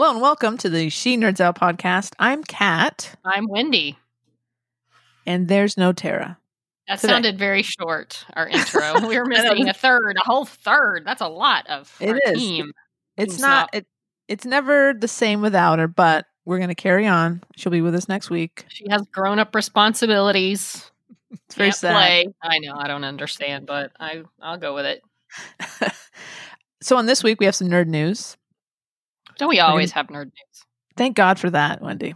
Hello and welcome to the She Nerds Out podcast. I'm Kat, I'm Wendy. and there's no Tara. That Today. sounded very short, our intro. we were missing a third, a whole third. That's a lot of It is. team. It's Team's not. It, it's never the same without her, but we're gonna carry on. She'll be with us next week. She has grown up responsibilities. It's very sad. play. I know, I don't understand, but I I'll go with it. so on this week we have some nerd news. Don't we always have nerd news? Thank God for that, Wendy.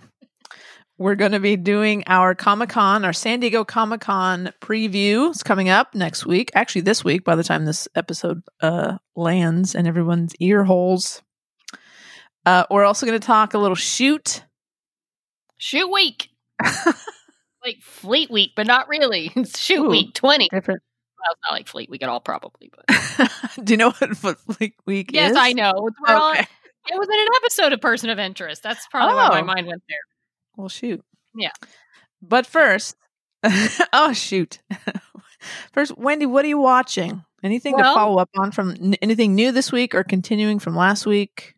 We're going to be doing our Comic Con, our San Diego Comic Con preview. It's coming up next week. Actually, this week by the time this episode uh, lands and everyone's ear holes. Uh, we're also going to talk a little shoot. Shoot week. like Fleet Week, but not really. It's Shoot Ooh. Week 20. Different. Well, it's not like Fleet Week at all, probably, but Do you know what Foot Fleet Week yes, is? Yes, I know. We're all- Okay. It was in an episode of Person of Interest. That's probably why my Oh. mind went there. Well, shoot. Yeah. But first, oh shoot. first, Wendy, what are you watching? Anything to follow up on from n- anything new this week or continuing from last week?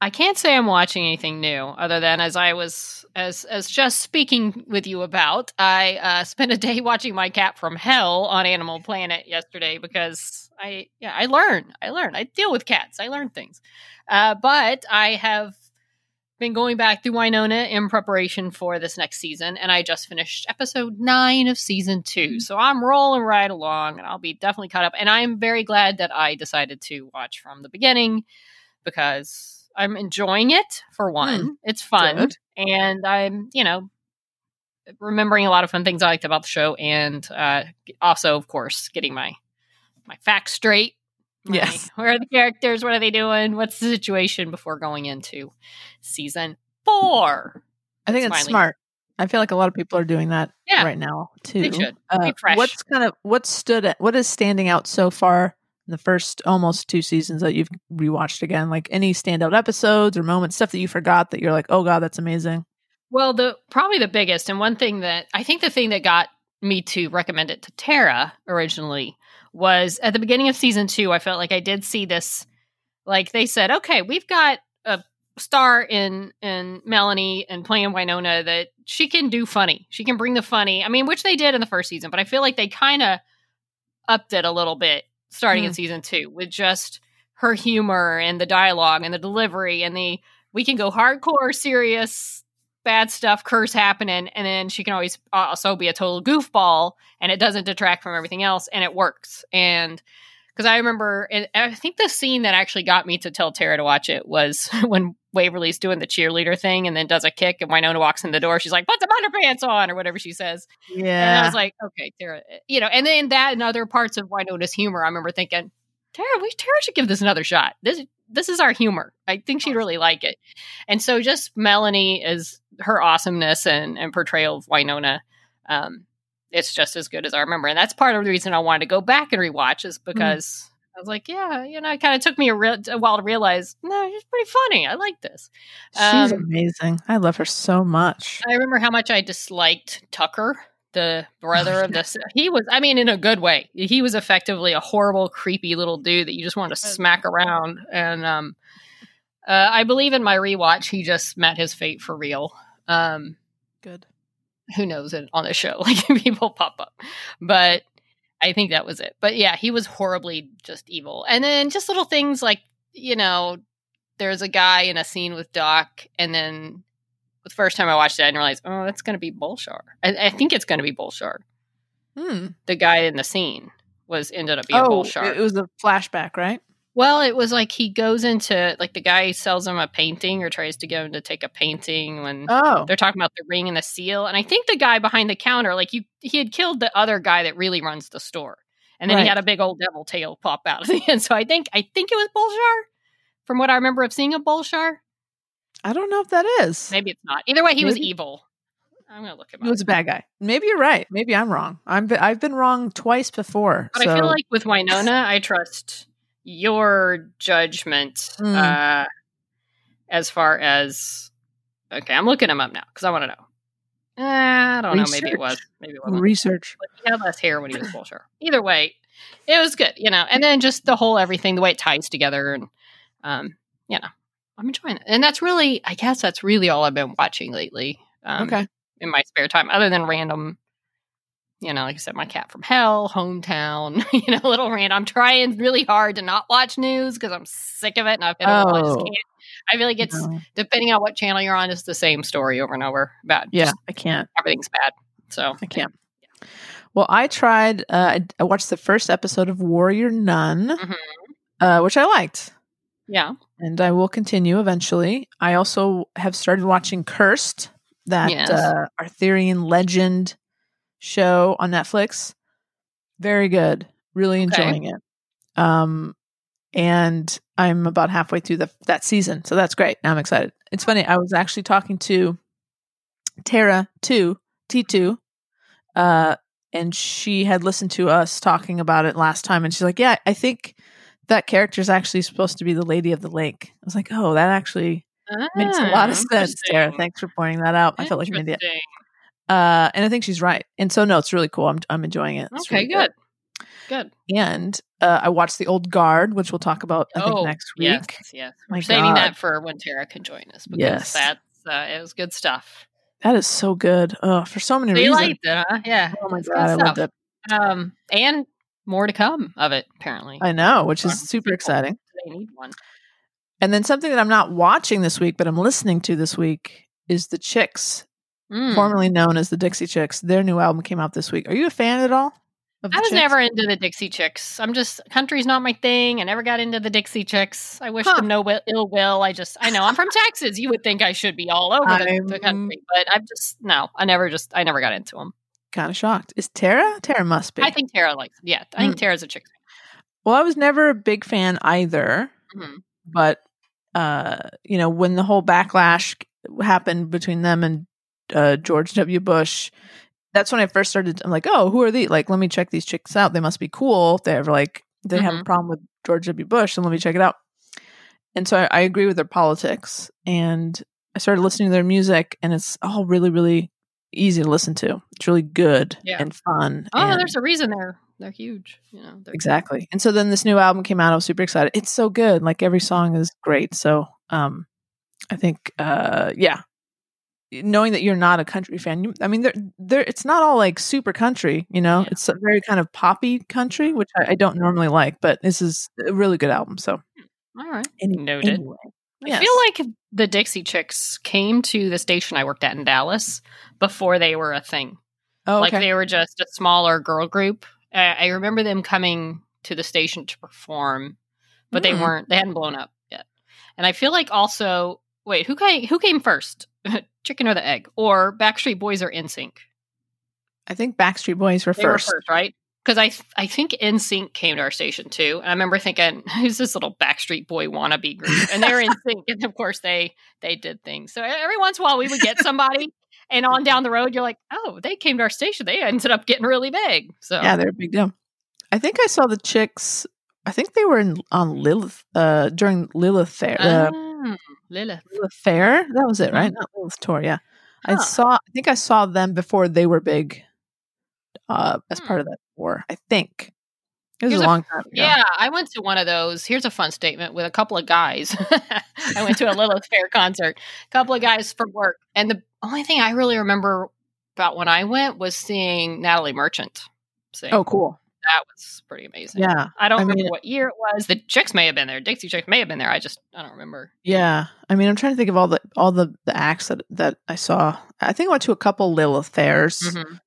I can't say I'm watching anything new other than as I was as as just speaking with you about. I uh, spent a day watching My Cat from Hell on Animal Planet yesterday because I yeah I learn I learn I deal with cats I learn things, uh, but I have been going back through Wynonna in preparation for this next season, and I just finished episode nine of season two, so I'm rolling right along, and I'll be definitely caught up. And I'm very glad that I decided to watch from the beginning because I'm enjoying it for one. it's fun. Good. And I'm, you know, remembering a lot of fun things I liked about the show and uh also of course getting my my facts straight. My- Yes. Where are the characters? What are they doing? What's the situation before going into season four? I think It's smart. I feel like a lot of people are doing that Yeah. right now too. They should. Uh, Be fresh. what's kind of what stood at what is standing out so far in the first almost two seasons that you've rewatched again? Like any standout episodes or moments, stuff that you forgot that you're like, oh god, that's amazing. Well, the probably the biggest and one thing that I think the thing that got me to recommend it to Tara originally was at the beginning of season two. I felt like I did see this, like they said, okay, we've got a star in in Melanie and playing Wynonna that she can do funny. She can bring the funny. I mean, which they did in the first season, but I feel like they kind of upped it a little bit starting in Hmm. season two with just her humor and the dialogue and the delivery and the we can go hardcore serious bad stuff curse happening and then she can always uh, also be a total goofball and it doesn't detract from everything else and it works and because i remember and i think the scene that actually got me to tell tara to watch it was when waverly's doing the cheerleader thing and then does a kick and wynonna walks in the door she's like put some underpants on or whatever she says and I was like, okay, Tara, you know, and then that and other parts of Wynonna's humor, I remember thinking, Tara, we Tara should give this another shot. This this is our humor. I think she'd really like it. And so just Melanie is her awesomeness and, and portrayal of Wynonna. Um, it's just as good as I remember. And that's part of the reason I wanted to go back and rewatch is because I was like, yeah, you know, it kind of took me a, re- a while to realize, no, she's pretty funny. I like this. She's um, amazing. I love her so much. I remember how much I disliked Tucker, the brother of this. He was, I mean, in a good way. He was effectively a horrible, creepy little dude that you just wanted to smack around. And um, uh, I believe in my rewatch, he just met his fate for real. Um, Good. who knows it on the show? Like people pop up, but I think that was it. But yeah, he was horribly just evil. And then just little things like you know, there's a guy in a scene with Doc, and then the first time I watched it, I didn't realize, oh, that's going to be Bulshar. I, I think it's going to be Bulshar. Hmm. The guy in the scene was ended up being Oh, Bulshar. it was a flashback, right? Well, it was like he goes into like the guy sells him a painting or tries to get him to take a painting when Oh, they're talking about the ring and the seal. And I think the guy behind the counter, like you, he had killed the other guy that really runs the store, and then Right. he had a big old devil tail pop out at the end. So I think I think it was Bulshar, from what I remember of seeing a Bulshar. I don't know if that is. Maybe it's not. Either way, he was evil. I'm gonna look him He up. was a bad guy. Maybe you're right. Maybe I'm wrong. I'm I've been wrong twice before. But so I feel like with Wynonna, I trust your judgment Mm. uh, as far as. Okay, I'm looking him up now because I want to know. Eh, I don't know. Maybe it was. Maybe it wasn't. research. But he had less hair when he was full. Either way, it was good. You know, and then just the whole everything, the way it ties together, and um, you know, I'm enjoying it. And that's really, I guess, that's really all I've been watching lately. Um, okay. in my spare time, other than random, you know, like I said, my cat from hell, hometown, you know, little rant. I'm trying really hard to not watch news because I'm sick of it, and I've been. I just Oh. can't. I feel like it's No. depending on what channel you're on, it's the same story over and over about Yeah, just I can't. everything's bad. So I can't. Well, I tried. Uh, I, watched the first episode of Warrior Nun, Mhm. uh, which I liked, yeah, and I will continue eventually. I also have started watching Cursed, that Yes. uh, Arthurian legend show on Netflix. Very good. Really Okay. enjoying it. Um, and I'm about halfway through the, that season, so that's great. Now I'm excited. It's funny. I was actually talking to Tara two T two, uh, and she had listened to us talking about it last time, and she's like, "Yeah, I think that character is actually supposed to be the Lady of the Lake." I was like, "Oh, that actually makes a lot of Ah, sense, Tara. Thanks for pointing that out. I felt like an idiot." Uh, and I think she's right. And so, no, it's really cool. I'm I'm enjoying it. It's Okay, really good. Good. And uh, I watched the Old Guard, which we'll talk about I think Oh, next week. Yes, yes. My We're saving God. that for when Tara can join us because Yes. that's uh, it was good stuff. That is so good. Oh, for so many you reasons. liked it, huh? Yeah. oh my It's god, I loved it. Um, and more to come of it apparently. I know, which is super exciting. they need one. And then something that I'm not watching this week, but I'm listening to this week is the Chicks, Mm. formerly known as the Dixie Chicks. Their new album came out this week. Are you a fan at all? Of I was Chicks? never into the Dixie Chicks. I'm just country's not my thing. I never got into the Dixie Chicks. I wish Huh. them no will, ill will. I just I know I'm from Texas. You would think I should be all over the, the country, but I'm just no. I never just I never got into them. kind of shocked. Is Tara? Tara must be. I think Tara likes. Yeah, I think Mm. Tara's a chick. well, I was never a big fan either. Mhm. but uh you know when the whole backlash happened between them and uh George W Bush that's when I first started I'm like oh who are these like let me check these chicks out they must be cool if they ever like they have a Mhm. problem with George W Bush and let me check it out and so I, I agree with their politics and I started listening to their music and it's all really really easy to listen to it's really good Yeah. and fun Oh, and- there's a reason they're they're huge. You know, they're Exactly. And so then this new album came out. I was super excited. It's so good. Like every song is great. So um I think uh yeah. Knowing that you're not a country fan, you, I mean, they're, they're, it's not all like super country, you know. Yeah. It's a very kind of poppy country, which I, I don't normally like. But this is a really good album. So all right. any, Noted. anyway, I feel like the Dixie Chicks came to the station I worked at in Dallas before they were a thing. oh, Like they were just a smaller girl group. I, I remember them coming to the station to perform, but they Hmm. weren't. They hadn't blown up yet. And I feel like also, wait, who came? Who came first, chicken or the egg, or Backstreet Boys or NSYNC? I think Backstreet Boys were They first. were first, right? Because I th- I think NSYNC came to our station too. And I remember thinking, who's this little Backstreet Boy wannabe group? And they're in sync, and of course they they did things. So every once in a while we would get somebody, and on down the road you're like, oh, they came to our station. They ended up getting really big. So Yeah, they're a big deal. I think I saw the chicks. I think they were in, on Lilith uh, during Lilith Fair. Uh, Ah, Lilith. Lilith Fair. That was it, right? Not Lilith Tour. Yeah, I saw. I think I saw them before they were big. Uh, as Hmm. part of that tour, I think it was Here's a a- long time ago. Yeah, I went to one of those. Here's a fun statement with a couple of guys. I went to a Lilith Fair concert. A couple of guys from work, and the only thing I really remember about when I went was seeing Natalie Merchant sing. Oh, cool. That was pretty amazing. Yeah, I don't I remember mean- what year it was. The Chicks may have been there. Dixie Chicks may have been there. I just I don't remember. yeah. I mean, I'm trying to think of all the all the the acts that that I saw. I think I went to a couple Lilith fairs. Mhm.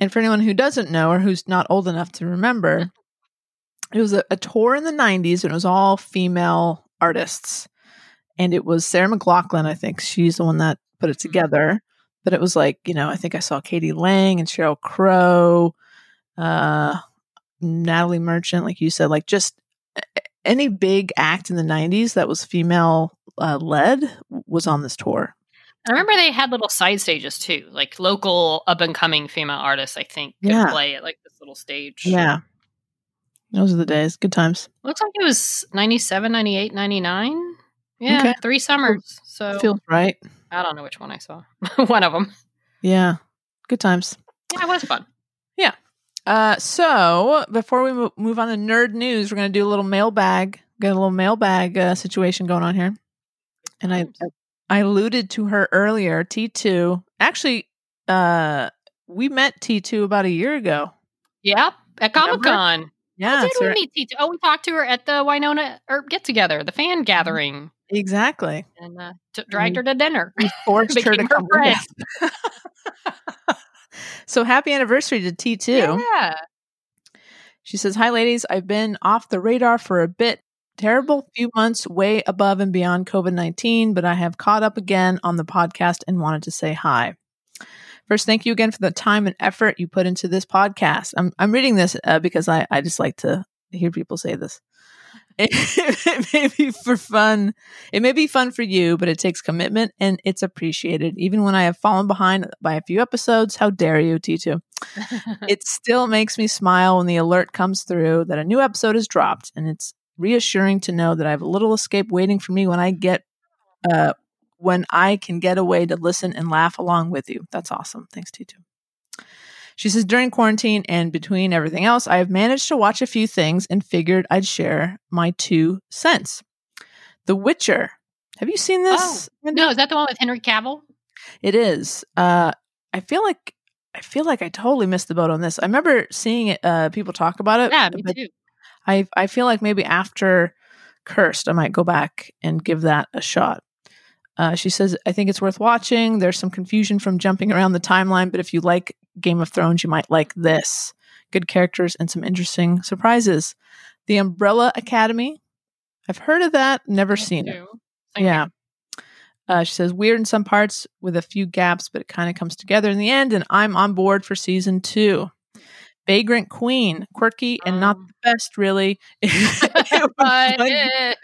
And for anyone who doesn't know or who's not old enough to remember, it was a, a tour in the 90s and it was all female artists. And it was Sarah McLachlan, I think. She's the one that put it together. But it was like, you know, I think I saw k.d. lang and Sheryl Crow, uh, Natalie Merchant, like you said, like just any big act in the 90s that was female uh, Led was on this tour. I remember they had little side stages too, like local up and coming female artists. I think could Yeah. play at like this little stage. Yeah. Those are the days. Good times. looks like it was 97, 98, 99. Yeah, Okay. three summers. So Feels right. I don't know which one I saw. one of them. Yeah. Good times. Yeah, it was fun. Uh, so before we mo- move on to nerd news, we're going to do a little mailbag. Got a little mailbag uh, situation going on here. And I, I alluded to her earlier, T2. Actually, uh, we met T2 about a year ago. Yep, at Comic Con. Yeah, Did we meet T2? Oh, we talked to her at the Wynonna or get together, the fan gathering, exactly. and uh, t- dragged her to dinner. We forced her to her come. so happy anniversary to T2. Yeah. She says, Hi, ladies. I've been off the radar for a bit. Terrible few months way above and beyond COVID 19, but I have caught up again on the podcast and wanted to say hi. First, thank you again for the time and effort you put into this podcast. I'm, I'm reading this uh, because I, I just like to hear people say this. It, may be for fun. It may be fun for you, but it takes commitment and it's appreciated. Even when I have fallen behind by a few episodes, how dare you, T2? it still makes me smile when the alert comes through that a new episode is dropped and it's reassuring to know that I have a little escape waiting for me when I get uh when I can get away to listen and laugh along with you. That's awesome. Thanks T2. She says during quarantine and between everything else, I have managed to watch a few things and figured I'd share my two cents. The Witcher. Have you seen this? Wendy? no, is that the one with Henry Cavill? It is. Uh, I feel like I feel like I totally missed the boat on this. I remember seeing it. Uh, people talk about it. Yeah, me too. I I feel like maybe after Cursed, I might go back and give that a shot. Uh, she says, I think it's worth watching. There's some confusion from jumping around the timeline, but if you like Game of Thrones, you might like this. Good characters and some interesting surprises. The Umbrella Academy. I've heard of that, never seen it. Same Yeah. Uh, she says weird in some parts with a few gaps, but it kind of comes together in the end. And I'm on board for season two. Vagrant Queen, quirky and not Um. the best, really. it, was eh,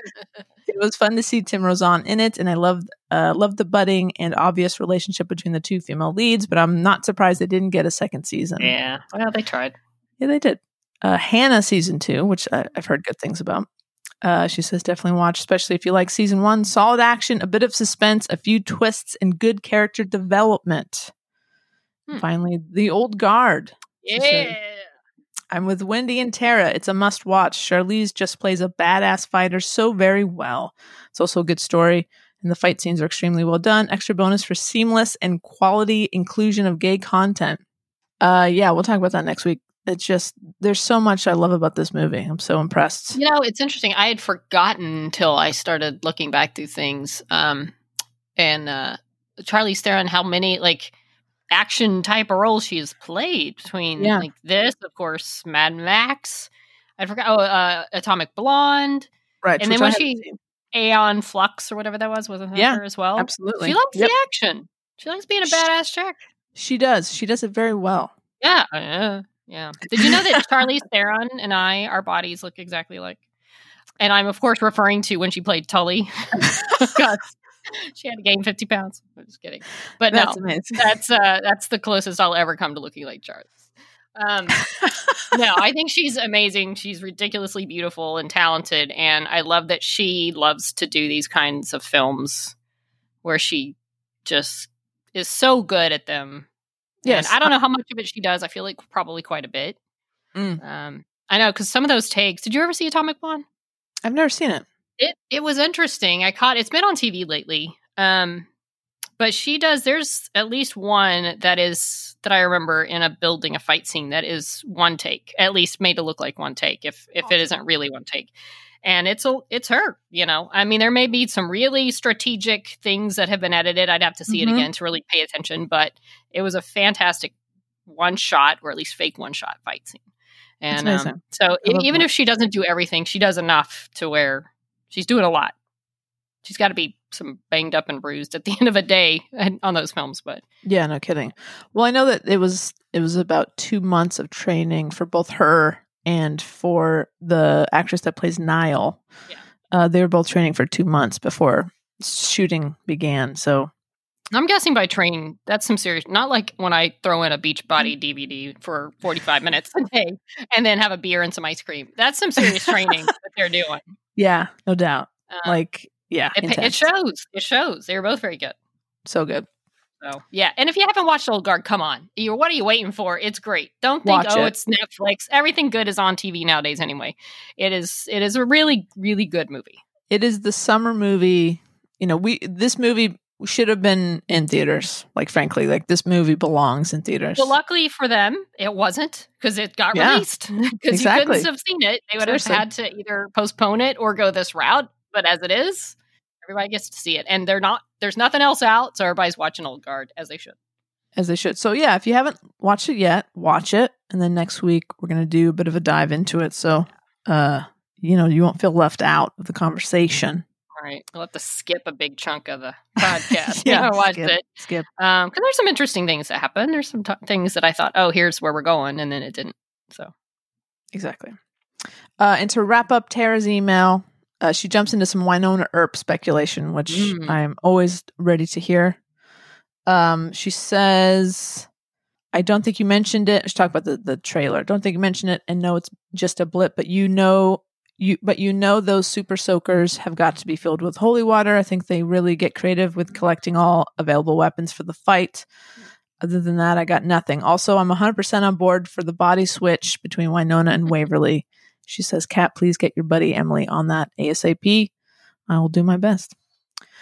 it was fun to see Tim Rozon in it, and I loved uh, loved the budding and obvious relationship between the two female leads. But I'm not surprised they didn't get a second season. yeah, well, they tried. Yeah, they did. Uh, Hannah season two, which I, I've heard good things about. Uh, she says definitely watch, especially if you like season one. Solid action, a bit of suspense, a few twists, and good character development. Hmm. Finally, the old guard. Yeah. I'm with Wendy and Tara. It's a must watch. Charlize just plays a badass fighter so very well. It's also a good story, and the fight scenes are extremely well done. Extra bonus for seamless and quality inclusion of gay content. Uh, yeah, we'll talk about that next week. It's just there's so much I love about this movie. I'm so impressed. You know, it's interesting. I had forgotten until I started looking back through things. Um, and uh, Charlize Theron, how many like action type of role she has played between Yeah. like this, of course, Mad Max. I forgot. Oh, uh, Atomic Blonde, Right. And then when she- seen. Aeon Flux or whatever that was, wasn't that Yeah, her as well? absolutely. She loves Yep. the action. She likes being a Sh- badass chick. She does. She does it very well. Yeah, yeah, yeah. Did you know that Charlize Theron and I, our bodies look exactly like? And I'm of course referring to when she played Tully, because she had to gain 50 pounds. I'm just kidding, but That's no, amazing. that's uh, that's the closest I'll ever come to looking like Charlize. Um, no, I think she's amazing. She's ridiculously beautiful and talented, and I love that she loves to do these kinds of films where she just is so good at them. yes. And I don't know how much of it she does. I feel like probably quite a bit. Mm. Um, I know because some of those takes. Did you ever see Atomic Blonde? I've never seen it. It it was interesting. I caught. It's been on TV lately. Um, but she does. There's at least one that is that I remember in a building a fight scene that is one take, at least made to look like one take. If if it isn't really one take. And it's a, it's her, you know. I mean, there may be some really strategic things that have been edited. I'd have to see Mhm. it again to really pay attention, but it was a fantastic one shot, or at least fake one shot fight scene. And um, so, love even that. if she doesn't do everything, she does enough to where she's doing a lot. She's got to be some banged up and bruised at the end of a day on those films, but Yeah, no kidding. Well, I know that it was it was about two months of training for both her and for the actress that plays Nile. Yeah. Uh, they were both training for two months before shooting began. So I'm guessing by train, that's some serious. Not like when I throw in a Beachbody Mm. DVD for 45 minutes a day and then have a beer and some ice cream. That's some serious training that they're doing. yeah, no doubt. Um, Like yeah, it, it shows. It shows. They were both very good. so good. So yeah, and if you haven't watched Old Guard, come on. You what are you waiting for? It's great. Don't think Watch oh it. it's Netflix. Everything good is on TV nowadays anyway. It is. It is a really really good movie. It is the summer movie. You know, we this movie should have been in theaters. Like frankly, like this movie belongs in theaters. Well, luckily for them, it wasn't because it got Yeah, released. Because exactly. you couldn't have seen it. They would Seriously. have had to either postpone it or go this route. But as it is, everybody gets to see it, and they're not. There's nothing else out, so everybody's watching Old Guard as they should. as they should. So yeah, if you haven't watched it yet, watch it, and then next week we're gonna do a bit of a dive into it. So, uh, you know, you won't feel left out of the conversation. All right, we'll have to skip a big chunk of the podcast. Yeah, watch skip. it. Skip. Um, because there's some interesting things that happen. There's some t- things that I thought, oh, here's where we're going, and then it didn't. So Exactly. Uh, and to wrap up Tara's email, uh, she jumps into some Wynonna Earp speculation, which Mm. I'm always ready to hear. Um, she says, I don't think you mentioned it. She talked about the, the trailer. Don't think you mentioned it and know it's just a blip, but you know you but you know those super soakers have got to be filled with holy water. I think they really get creative with collecting all available weapons for the fight. Other than that, I got nothing. Also, I'm 100% on board for the body switch between Wynonna and Waverly. She says, Kat, please get your buddy Emily on that ASAP. I will do my best.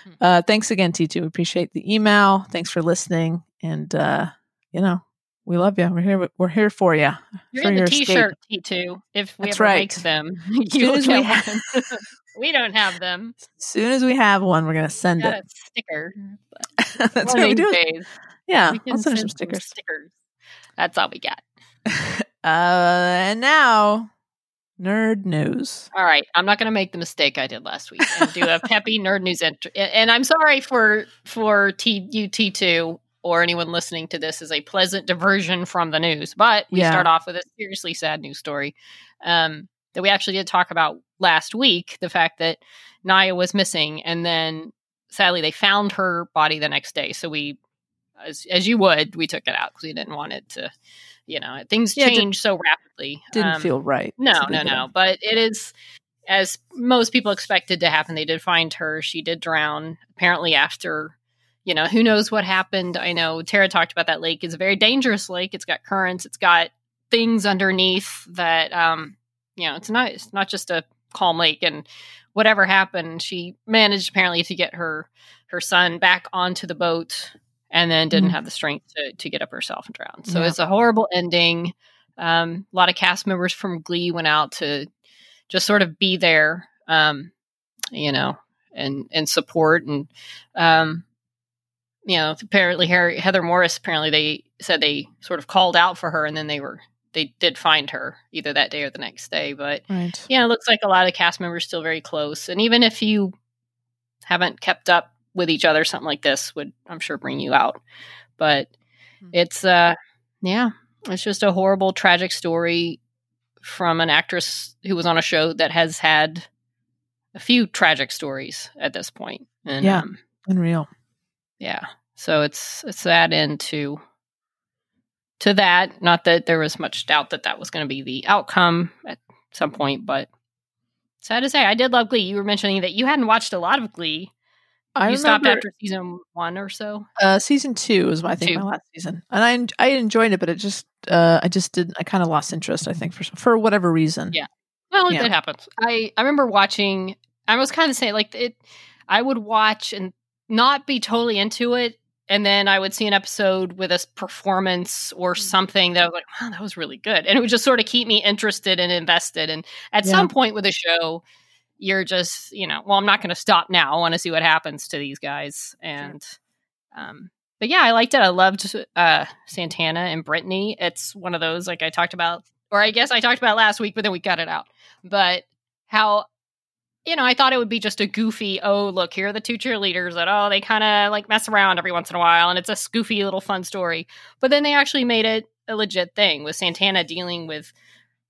Hmm. Uh, thanks again, T2. Appreciate the email. Thanks for listening. And, uh, you know, we love you. We're here. We're here for you. you're for in the T-shirt T2 if we That's ever right. make them. You as we have- we don't have them. As soon as we have one, we're going to send it. a sticker. That's what we do. days, Yeah, we I'll can send some send stickers. stickers. That's all we got. Uh, and now, nerd news. All right, I'm not going to make the mistake I did last week and do a peppy nerd news entry. And I'm sorry for for TUT two or anyone listening to this is a pleasant diversion from the news, but we Yeah. start off with a seriously sad news story um, that we actually did talk about last week. The fact that Naya was missing, and then sadly they found her body the next day. So we, as as you would, we took it out because we didn't want it to, you know, things Yeah, change so rapidly. Didn't Um, feel right. no, no, no. But it is, as most people expected to happen, they did find her. She did drown, apparently, after, you know, who knows what happened. I know Tara talked about that lake. It's a very dangerous lake. It's got currents, it's got things underneath that, um, you know, it's not, it's not just a calm lake. And whatever happened, she managed apparently to get her, her son back onto the boat and then didn't Mhm. have the strength to, to get up herself and drown. So Yeah. it's a horrible ending. Um, a lot of cast members from Glee went out to just sort of be there, um, you know, and and support and um, you know, apparently Harry, Heather Morris apparently they said they sort of called out for her and then they were they did find her either that day or the next day, but Right. yeah, it looks like a lot of cast members still very close. And even if you haven't kept up with each other, something like this would, I'm sure, bring you out. But Hmm. it's, uh, yeah, it's just a horrible, tragic story from an actress who was on a show that has had a few tragic stories at this point. And, Yeah. um, Unreal. Yeah. So it's it's that into to that. Not that there was much doubt that that was going to be the outcome at some point, but sad to say, I did love Glee. You were mentioning that you hadn't watched a lot of Glee. I you stopped after season one or so. Uh, season two was I think Two. my last season, and I I enjoyed it, but it just uh, I just didn't. I kind of lost interest. I think for for whatever reason. Yeah. Well, Yeah. it happens. I I remember watching. I was kind of saying like it. I would watch and not be totally into it, and then I would see an episode with a performance or Mm. something that I was like, "Wow, that was really good," and it would just sort of keep me interested and invested. And at Yeah. some point with a show, you're just you know, well, I'm not going to stop now. I want to see what happens to these guys, and um. But yeah, I liked it. I loved uh, Santana and Brittany. It's one of those like I talked about, or I guess I talked about last week, but then we cut it out but how you know i thought it would be just a goofy oh look here are the two cheerleaders that oh they kind of like mess around every once in a while and it's a goofy little fun story but then they actually made it a legit thing with santana dealing with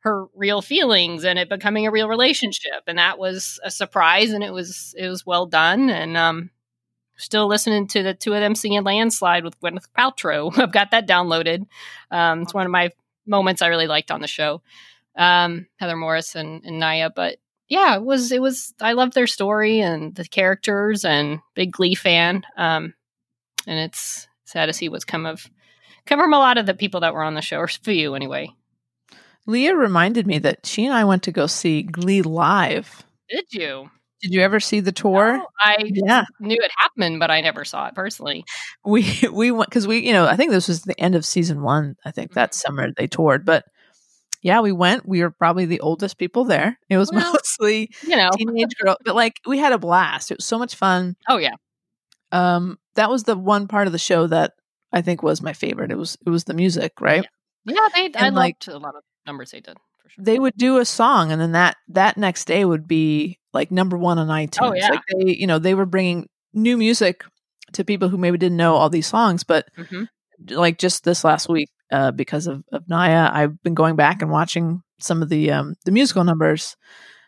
her real feelings and it becoming a real relationship and that was a surprise and it was it was well done and um still listening to the two of them singing "Landslide" with Gwyneth Paltrow. I've got that downloaded. Um, it's one of my moments I really liked on the show. Um, Heather Morris and, and Naya, but yeah, it was it was. I loved their story and the characters, and big Glee fan. Um, and it's sad to see what's come of come from a lot of the people that were on the show, or few anyway. Leah reminded me that she and I went to go see Glee live. Did you? Did you ever see the tour? No, I Yeah, knew it happened, but I never saw it personally. we we went because we you know I think this was the end of season one. I think that summer they toured, but yeah, we went. We were probably the oldest people there. It was Well, mostly You know. teenage girl, but like we had a blast. It was so much fun. Oh yeah. Um, that was the one part of the show that I think was my favorite. It was it was the music, right? Yeah, they. I And, like- liked a lot of numbers they did for sure. They would do a song, and then that that next day would be like number one on iTunes. Oh, yeah. Like they, you know, they were bringing new music to people who maybe didn't know all these songs, but hmm like just this last week, uh, because of, of Naya, I've been going back and watching some of the um the musical numbers.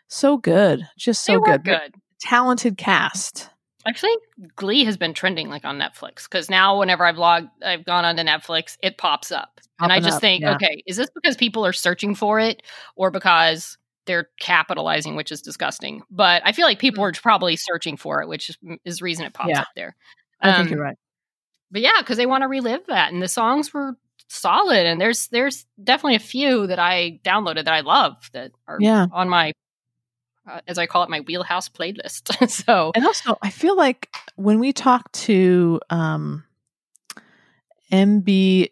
So good, just so good. good. Talented cast. Actually, Glee has been trending like on Netflix because now whenever I've logged, I've gone onto Netflix, it pops up, and I just up, think, yeah. okay, is this because people are searching for it, or because they're capitalizing, which is disgusting? But I feel like people are probably searching for it, which is, is the reason it pops. Yeah. up there. I think Um, you're right. But yeah, because they want to relive that, and the songs were solid, and there's there's definitely a few that I downloaded that I love that are Yeah. on my, uh, as I call it, my wheelhouse playlist. so And also, I feel like when we talk to um, MB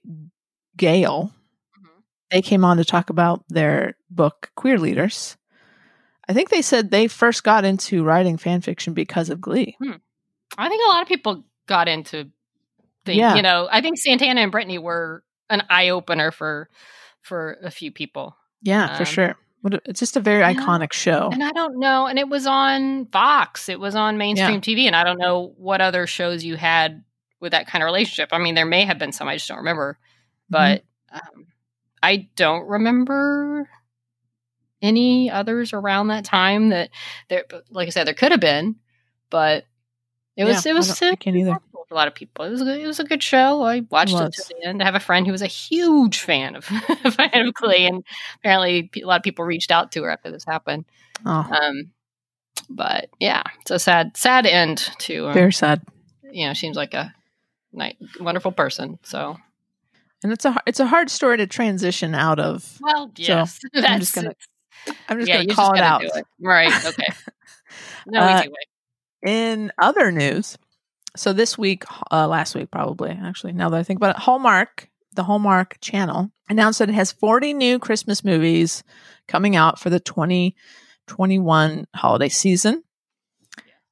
Gale, Mhm. they came on to talk about their book Queer Leaders. I think they said they first got into writing fan fiction because of Glee. I think a lot of people got into Yeah. You know, I think Santana and Brittany were an eye opener for for a few people. Yeah, for Um, sure. A- It's just a very iconic show. And I don't know. And it was on Fox. It was on mainstream TV. And I don't know what other shows you had with that kind of relationship. I mean, there may have been some. I just don't remember. But um, I don't remember any others around that time that there. Like I said, there could have been, but it was Yeah, it was don't- I can't either. A lot of people. It was a good, it was a good show. I watched it, was. to the end. I have a friend who was a huge fan of fan of Glee, and apparently a lot of people reached out to her after this happened. Oh, Um, but yeah, it's a sad sad end to um, very sad. you know. Seems like a nice, wonderful person. So And it's a it's a hard story to transition out of. well, yes, that's I'm just gonna I'm just yeah, gonna call it out. do Right? Okay. No Uh. In other news, so this week, uh, last week probably, actually, now that I think about it, Hallmark, the Hallmark channel, announced that it has 40 new Christmas movies coming out for the 2021 holiday season.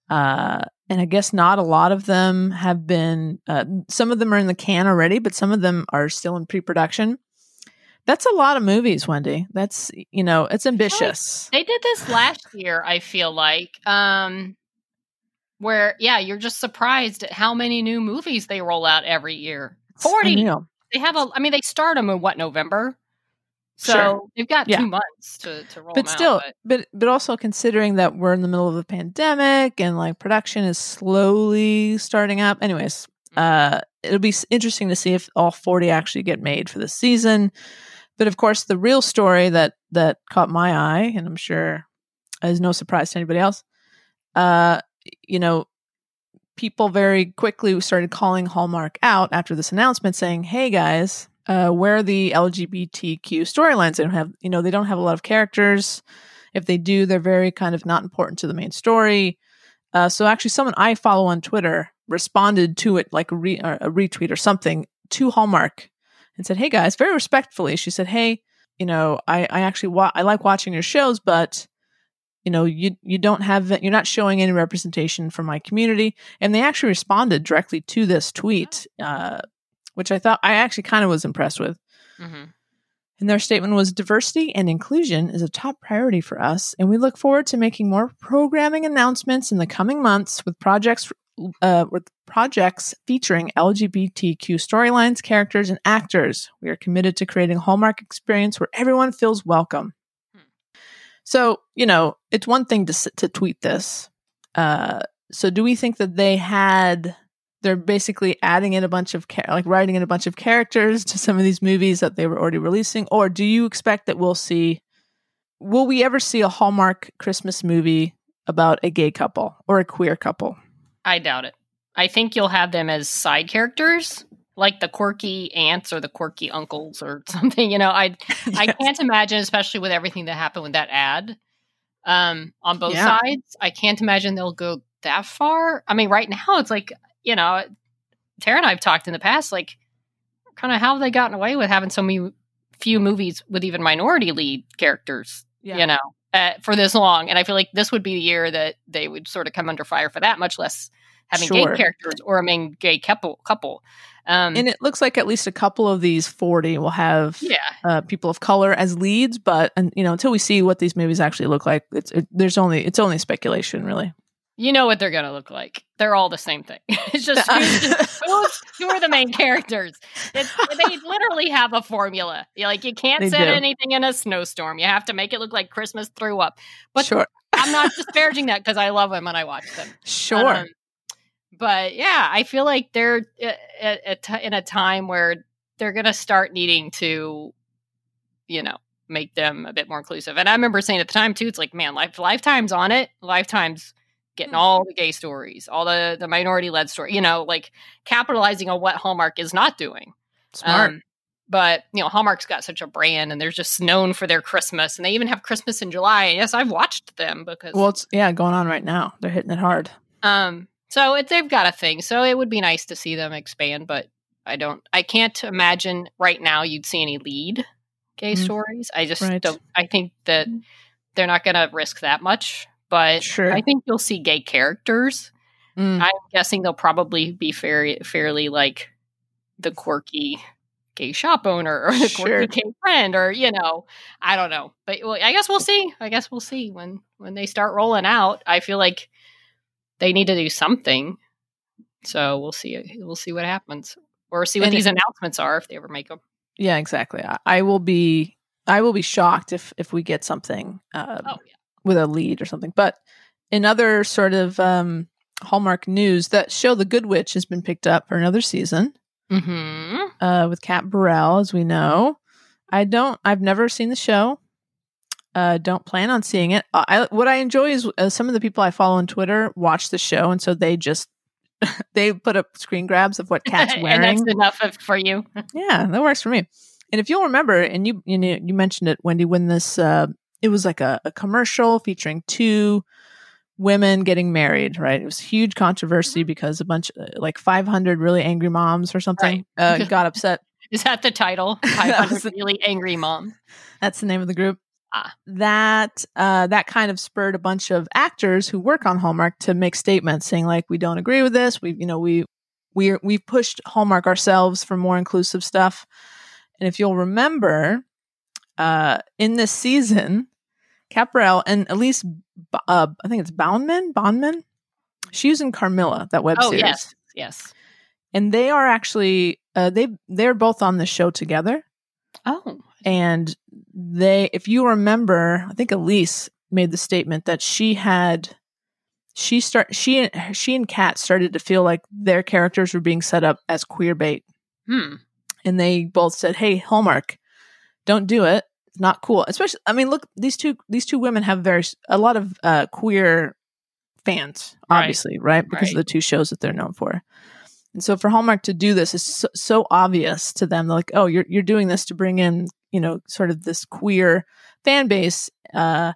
Uh, and I guess not a lot of them have been, uh, some of them are in the can already, but some of them are still in pre production. That's a lot of movies, Wendy. That's, you know, it's ambitious. They did this last year. I feel like. Um, where yeah, you're just surprised at how many new movies they roll out every year. Forty. They have a. I mean, they start them in what November, so Sure. they've got Yeah. two months to to roll. but still out, but- but but also considering that we're in the middle of a pandemic and like production is slowly starting up anyways uh it'll be interesting to see if all 40 actually get made for the season but of course the real story that that caught my eye and i'm sure is no surprise to anybody else uh you know people very quickly started calling hallmark out after this announcement saying hey guys uh, where are the LGBTQ storylines? They don't have, you know, they don't have a lot of characters. If they do, they're very kind of not important to the main story. Uh, so actually, someone I follow on Twitter responded to it like a, re- or a retweet or something to Hallmark and said, "Hey guys," very respectfully. She said, "Hey, you know, I I actually wa- I like watching your shows, but." You know, you you don't have you're not showing any representation for my community, and they actually responded directly to this tweet, uh, which I thought I actually kind of was impressed with. Mhm. And their statement was diversity and inclusion is a top priority for us, and we look forward to making more programming announcements in the coming months with projects uh, with projects featuring LGBTQ storylines, characters, and actors. We are committed to creating a Hallmark experience where everyone feels welcome. So you know, it's one thing to to tweet this. Uh, so do we think that they had they're basically adding in a bunch of like writing in a bunch of characters to some of these movies that they were already releasing or do you expect that we'll see will we ever see a Hallmark Christmas movie about a gay couple or a queer couple? I doubt it. I think you'll have them as side characters, like the quirky aunts or the quirky uncles or something. You know, I I can't imagine, especially with everything that happened with that ad um, on both Yeah. sides. I can't imagine they'll go that far. I mean, right now it's like you know, Tara and I've talked in the past, like kind of how have they gotten away with having so many few movies with even minority lead characters you know, uh, for this long. And I feel like this would be the year that they would sort of come under fire for that, much less having Sure. gay characters or a main gay couple. couple. Um, And it looks like at least a couple of these 40 will have yeah, uh, people of color as leads, but and, you know until we see what these movies actually look like, it's it, there's only it's only speculation, really. you know what they're going to look like. They're all the same thing. it's just who are the main characters. It's, they literally have a formula. You're like you can't They set do. anything in a snowstorm. You have to make it look like Christmas threw up. But sure, I'm not disparaging that because I love them and I watch them. sure. Um, but yeah, I feel like they're uh, at, at t- in a time where they're going to start needing to, you know, make them a bit more inclusive. And I remember saying at the time too, it's like, man, life, Lifetime's on it. Lifetime's getting Hmm. all the gay stories, all the the minority led story. You know, like capitalizing on what Hallmark is not doing. Smart. Um, but you know, Hallmark's got such a brand, and they're just known for their Christmas, and they even have Christmas in July. And yes, I've watched them because well, it's yeah, going on right now. They're hitting it hard. um, so it, they've got a thing. So it would be nice to see them expand, but I don't. I can't imagine right now you'd see any lead gay Mm. stories. I just Right. don't. I think that they're not going to risk that much. But Sure. I think you'll see gay characters. Mm. I'm guessing they'll probably be fairly fairly like the quirky gay shop owner or the Sure. quirky gay friend or you know I don't know but well, I guess we'll see I guess we'll see when when they start rolling out I feel like they need to do something so we'll see we'll see what happens or see what And these it- announcements are if they ever make them Yeah, exactly. I, I will be I will be shocked if if we get something uh, oh yeah with a lead or something. But in other sort of um, Hallmark news, that show The Good Witch has been picked up for another season mm-hmm. uh, with Kat Barrell, as we know. I don't. I've never seen the show. Uh, don't plan on seeing it. I, what I enjoy is uh, some of the people I follow on Twitter watch the show, and so they just they put up screen grabs of what and wearing. that's enough of, for you Yeah, that works for me. And if you'll remember, and you you know, you mentioned it, Wendy, when this uh, it was like a, a commercial featuring two women getting married, right? It was huge controversy because a bunch uh, like 500 really angry moms or something uh, got upset. is that the title That 500 was the- really angry mom That's the name of the group. That uh, that kind of spurred a bunch of actors who work on Hallmark to make statements saying like we don't agree with this. We you know we we we've pushed Hallmark ourselves for more inclusive stuff. And if you'll remember, uh, in this season, Kat Barrell and Elise, uh, I think it's Bauman, Bauman, she was in Carmilla, that web oh series, yes. Yes and they are actually uh, they they're both on the show together. Oh and they if you remember i think elise made the statement that she had she start she and she and kat started to feel like their characters were being set up as queer bait. Hmm. And they both said hey hallmark don't do it. It's not cool. Especially i mean look these two these two women have very a lot of uh queer fans obviously right, because of the two shows that they're known for. And so for hallmark to do this is so, so obvious to them. They're like oh you're you're doing this to bring in you know sort of this queer fan base uh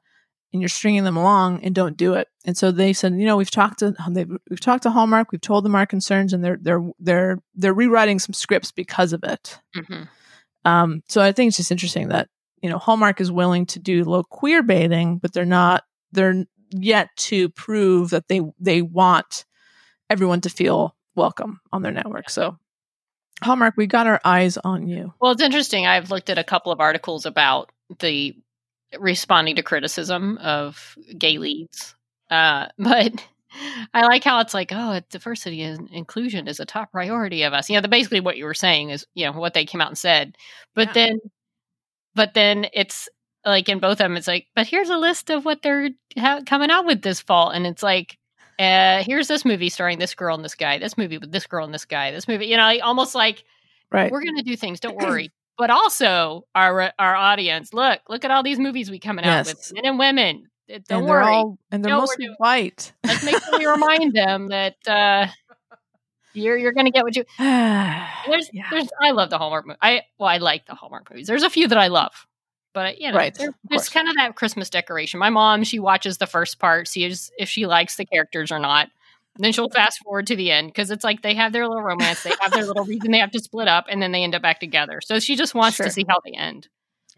and you're stringing them along and don't do it and so they said you know we've talked to they've, we've talked to hallmark we've told them our concerns and they're they're they're they're rewriting some scripts because of it hmm um, so I think it's just interesting that you know Hallmark is willing to do low queer baiting, but they're not. They're yet to prove that they they want everyone to feel welcome on their network. So Hallmark, we got our eyes on you. Well, it's interesting. I've looked at a couple of articles about the responding to criticism of gay leads, uh, but I like how it's like, oh, diversity and inclusion is a top priority of us. You know, the, basically what you were saying is, you know, what they came out and said, but Yeah. then, but then it's like in both of them, it's like, but here's a list of what they're ha- coming out with this fall, and it's like, uh, here's this movie starring this girl and this guy, this movie with this girl and this guy, this movie, you know, almost like Right. we're gonna do things, don't worry. But also our our audience, look, look at all these movies we coming out with, men and women. Don't and worry. they're all and they're No, mostly white. Let's make sure we remind them that uh, you're you're gonna get what you there's Yeah. there's I love the Hallmark movie. I well, I like the Hallmark movies. There's a few that I love. But you know, Right, there's kind of that Christmas decoration. My mom, she watches the first part, sees if she likes the characters or not. Then she'll fast forward to the end because it's like they have their little romance, they have their little reason they have to split up, and then they end up back together. So she just wants Sure. to see how they end.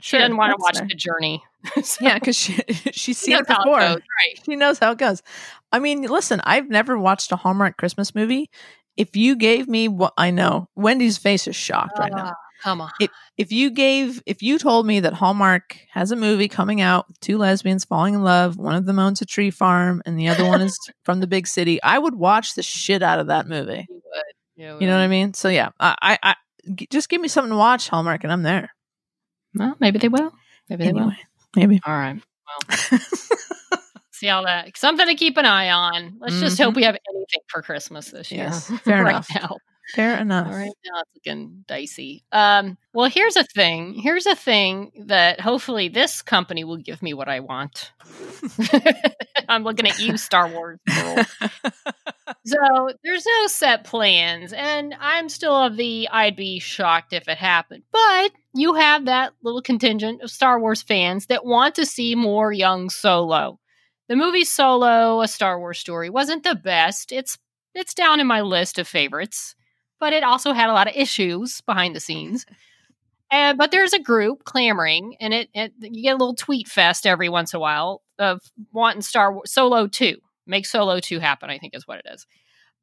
She Sure, doesn't want to watch fair. the journey. So Yeah, because she she's she seen knows it how it before. goes, right? She knows how it goes. I mean, listen, I've never watched a Hallmark Christmas movie. If you gave me what I know, Wendy's face is shocked right now. Ah. Come on. If you gave, if you told me that Hallmark has a movie coming out two lesbians falling in love, one of them owns a tree farm and the other one is from the big city, I would watch the shit out of that movie. You would. You, You know what I mean? So yeah, I, I just give me something to watch, Hallmark, and I'm there. Well, maybe they will. Maybe they will. Maybe. All right. Well, see all that something to keep an eye on. Let's just hope Mhm. we have anything for Christmas this year. Yes, fair right enough. now. Fair enough. All right now it's looking dicey. Um, well, here's a thing. Here's a thing that hopefully this company will give me what I want. I'm looking at you, Star Wars. So there's no set plans, and I'm still of the I'd be shocked if it happened. But you have that little contingent of Star Wars fans that want to see more young Solo. The movie Solo, a Star Wars story, wasn't the best. It's it's down in my list of favorites, but it also had a lot of issues behind the scenes. And but there's a group clamoring, and it, it you get a little tweet fest every once in a while of wanting Star Wars Solo two, make Solo two happen. I think is what it is.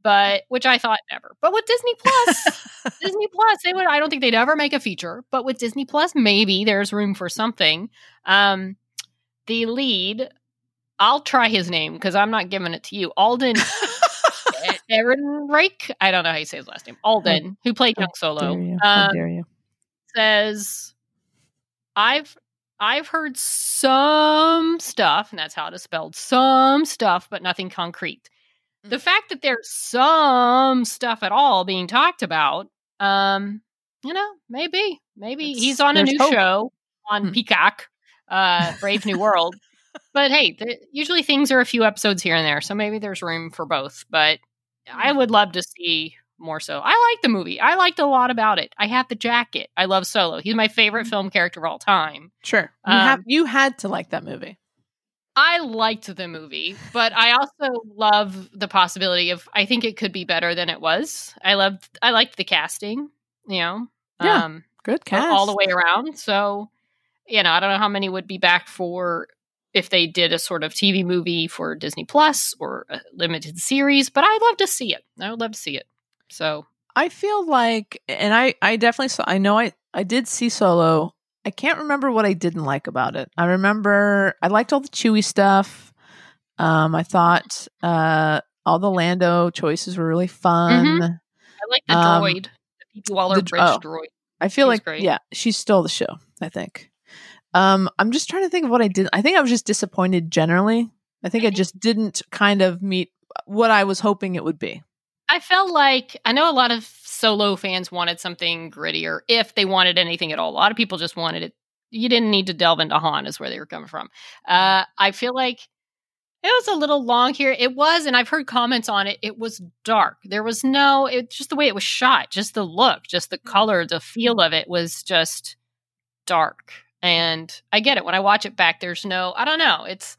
But which I thought never. But with Disney Plus, Disney Plus, they would. I don't think they'd ever make a feature. But with Disney Plus, maybe there's room for something. Um, the lead, I'll try his name because I'm not giving it to you. Alden Ehrenreich. I don't know how you say his last name. Alden, who played Young Solo, you. Um, dare you? says, "I've I've heard some stuff, and that's how it is spelled. Some stuff, but nothing concrete. Mm. The fact that there's some stuff at all being talked about, um, you know, maybe, maybe It's- he's on a new hope. show on Hmm. Peacock, uh, Brave New World. But hey, the, usually things are a few episodes here and there, so maybe there's room for both. But I would love to see more so. I like the movie. I liked a lot about it. I have the jacket. I love Solo. He's my favorite Hmm. film character of all time. Sure. You um, have you had to like that movie. I liked the movie, but I also love the possibility of I think it could be better than it was. I loved I liked the casting, you know. Yeah, Um Good cast. all the way around. So, you know, I don't know how many would be back for if they did a sort of TV movie for Disney Plus or a limited series, but I'd love to see it. I would love to see it. So, I feel like, and I, I definitely saw. I know I, I did see Solo. I can't remember what I didn't like about it. I remember I liked all the Chewy stuff. Um, I thought uh, all the Lando choices were really fun. I like the Um, droid, the Waller the Bridge oh. droid. I feel She was like, great. yeah, she stole the show. I think. Um, I'm just trying to think of what I did. I think I was just disappointed generally. I think I just didn't kind of meet what I was hoping it would be. I felt like I know a lot of solo fans wanted something grittier if they wanted anything at all. A lot of people just wanted it. You didn't need to delve into Han, is where they were coming from. Uh, I feel like it was a little long here. It was, and I've heard comments on it. It was dark. There was no, it just the way it was shot, just the look, just the color, the feel of it was just dark. And I get it. When I watch it back, there's no, I don't know. It's,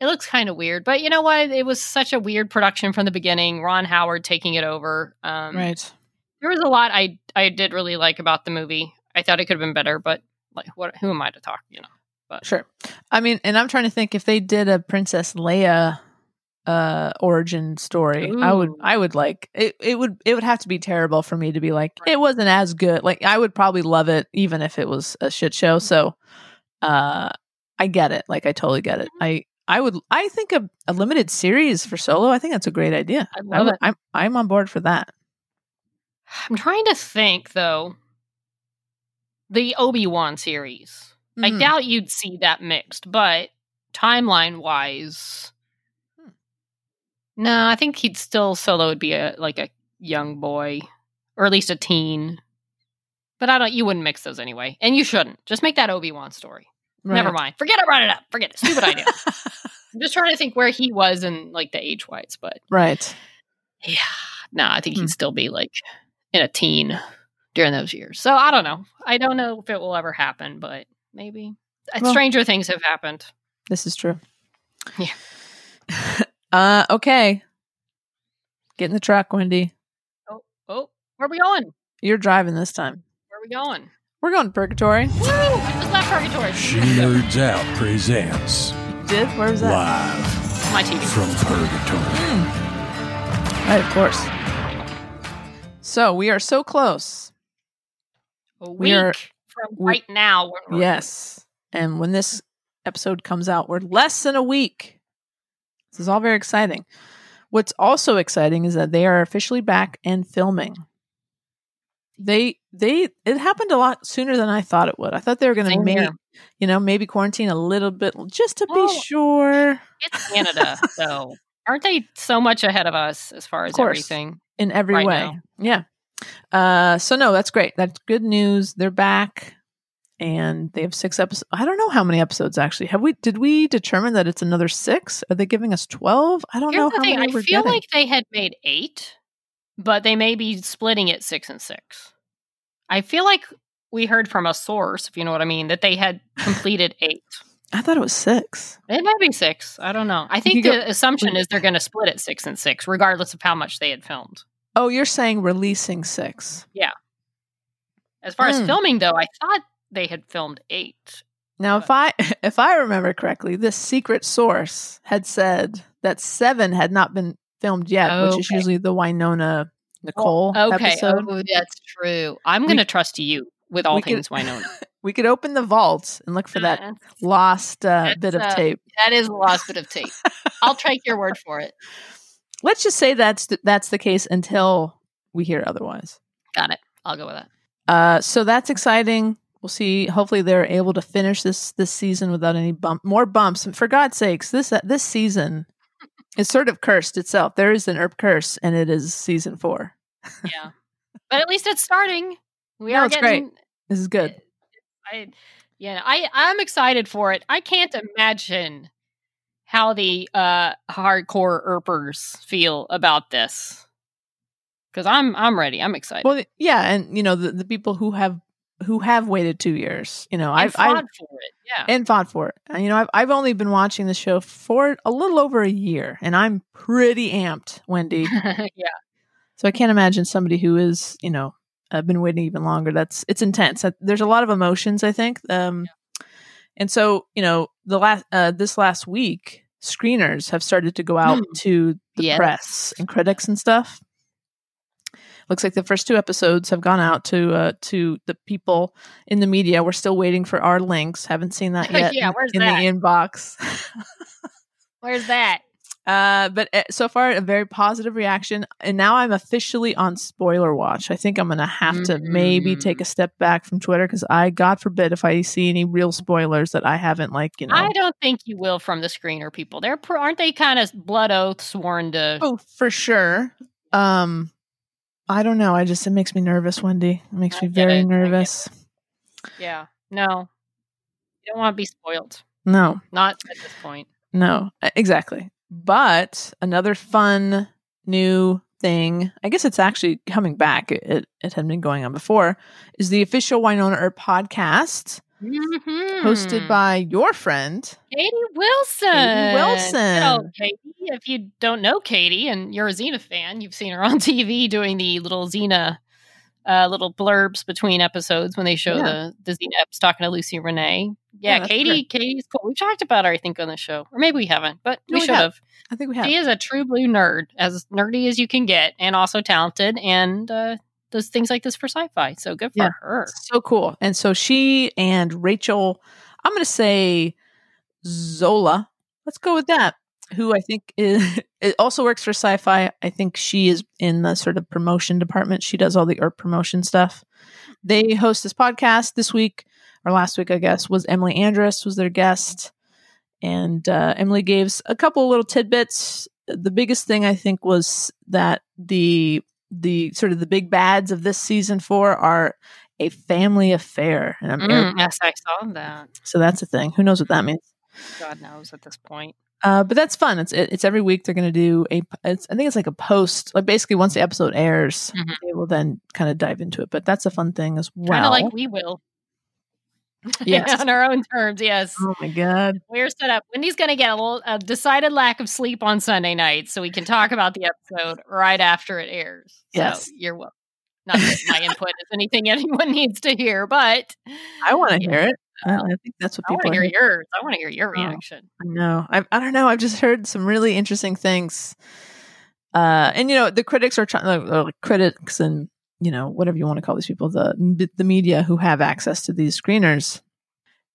it looks kind of weird, but you know what? It was such a weird production from the beginning. Ron Howard taking it over. Um, right. There was a lot I I did really like about the movie. I thought it could have been better, but like, what? Who am I to talk? You know. But Sure. I mean, and I'm trying to think if they did a Princess Leia uh origin story, I would I would like it it would it would have to be terrible for me to be like it wasn't as good. Like I would probably love it even if it was a shit show. So uh I get it. Like I totally get it. I I would I think a, a limited series for solo, I think that's a great idea. I I love would, it. I'm I'm on board for that. I'm trying to think though. The Obi Wan series. I Mhm. doubt you'd see that mixed, but timeline wise. No, I think he'd still Solo would be a like a young boy, or at least a teen. But I don't. You wouldn't mix those anyway, and you shouldn't. Just make that Obi Wan story. Never mind. Forget I brought it up. Forget it. Stupid idea. I'm just trying to think where he was in like the age wise, but right. yeah, no, I think Hmm. he'd still be like in a teen during those years. So I don't know. I don't know if it will ever happen, but maybe. Uh, Well- Stranger things have happened. This is true. Yeah. uh okay. Get in the truck, Wendy. Oh, oh, where are we going? You're driving this time. Where are we going? We're going to Purgatory. Woo! I just left Purgatory. She Nerds Out presents Did? Where was that? live My TV. from Purgatory. Right, of course. So we are so close. A We week are- from we- right now. Yes. And when this episode comes out, we're less than a week. This is all very exciting. What's also exciting is that they are officially back and filming. They they it happened a lot sooner than I thought it would. I thought they were going to maybe you know maybe quarantine a little bit just to Well, be sure It's Canada, though. Aren't they so much ahead of us as far as everything? in every right way. now. Yeah. Uh, so no, that's great. That's good news. They're back, and they have six episodes. I don't know how many episodes actually. Have we? Did we determine that it's another six? Are they giving us twelve? I don't Here's know how thing. many I feel getting. like they had made eight, but they may be splitting it six and six. I feel like we heard from a source, if you know what I mean, that they had completed eight. I thought it was six. It might be six. I don't know. I think the go- assumption is they're going to split it six and six, regardless of how much they had filmed. Oh, you're saying releasing six. Yeah. As far as Mm. filming, though, I thought they had filmed eight. Now, if I if I remember correctly, this secret source had said that seven had not been filmed yet, which is usually the Wynonna Nicole Okay, episode. oh, that's true. I'm going to trust you with all we could- things Wynonna. We could open the vault and look for that Uh, lost uh, bit of uh, tape. That is a lost bit of tape. I'll take your word for it. Let's just say that's th- that's the case until we hear otherwise. Got it. I'll go with that. Uh, so that's exciting. We'll see. Hopefully, they're able to finish this this season without any bump, more bumps. And for God's sakes, this uh, this season is sort of cursed itself. There is an Earp curse, and it is season four. Yeah, but at least it's starting. We No, are it's getting. This is good. I, yeah, I I'm excited for it. I can't imagine how the uh hardcore Earpers feel about this because I'm I'm ready. I'm excited. Well, yeah, and you know the, the people who have who have waited two years. You know, and I've fought I've for it. Yeah. and fought for it. And, you know, I've I've only been watching the show for a little over a year, and I'm pretty amped, Wendy. yeah. So I can't imagine somebody who is, you know, uh, been waiting even longer. That's it's intense. There's a lot of emotions, I think. Um, and so you know, the last uh, this last week, screeners have started to go out Hmm. to the Yes. press and critics and stuff. Looks like the first two episodes have gone out to uh, to the people in the media. We're still waiting for our links. Haven't seen that yet. Yeah, in, where's in that? the inbox. Where's that? Uh, but uh, so far, a very positive reaction. And now I'm officially on spoiler watch. I think I'm going to have to maybe Mm. take a step back from Twitter because I, God forbid, if I see any real spoilers that I haven't, like, you know. I don't think you will from the screener people. They're aren't they kind of blood oath sworn to? oh, for sure. Um, I don't know. I just, it makes me nervous, Wendy. It makes I me very it. Nervous. Yeah, no, you don't want to be spoiled. No, Not at this point. no, exactly. But another fun new thing, I guess it's actually coming back. It, it, it had been going on before, is the official Wynonna Earp podcast. Mhm. hosted by your friend. Katie Wilson. Katie Wilson. Katie. If you don't know Katie and you're a Xena fan, you've seen her on TV doing the little Xena uh, little blurbs between episodes when they show Yeah. the the Xena eps talking to Lucy Renee. Yeah, Yeah, Katie. Katie's cool. We've talked about her, I think, on the show, or maybe we haven't, but No, we we should have. have. I think we have. She is a true blue nerd, as nerdy as you can get, and also talented, and uh, does things like this for sci-fi. So good for Yeah. her. So cool. And so she and Rachel, I'm going to say Zola. Let's go with that. Who I think is it also works for sci-fi. I think she is in the sort of promotion department. She does all the art promotion stuff. They host this podcast this week or last week, I guess, was Emily Andras was their guest, and uh, Emily gave a couple little tidbits the biggest thing I think was that the the sort of the big bads of this season four are a family affair, and I'm Mm, yes, I saw that. so that's a thing. Who knows what that means? God knows at this point. Uh, but that's fun. It's it, it's every week they're going to do a. It's, I think it's like a post. Like basically, once the episode airs, Mhm. they will then kind of dive into it. But that's a fun thing as well. Kind of like we will. Yes. on our own terms. Yes, oh my god! we're set up. Wendy's going to get a little a decided lack of sleep on Sunday night, so we can talk about the episode right after it airs. So Yes. you're welcome. Not that my input is anything anyone needs to hear, but I want to hear it. I, I think that's what I want people to are hear yours. I want to hear your Oh. reaction. I know. I I don't know. I've just heard some really interesting things. Uh, and you know, the critics are trying. Uh, uh, critics and you know whatever you want to call these people, the the media who have access to these screeners.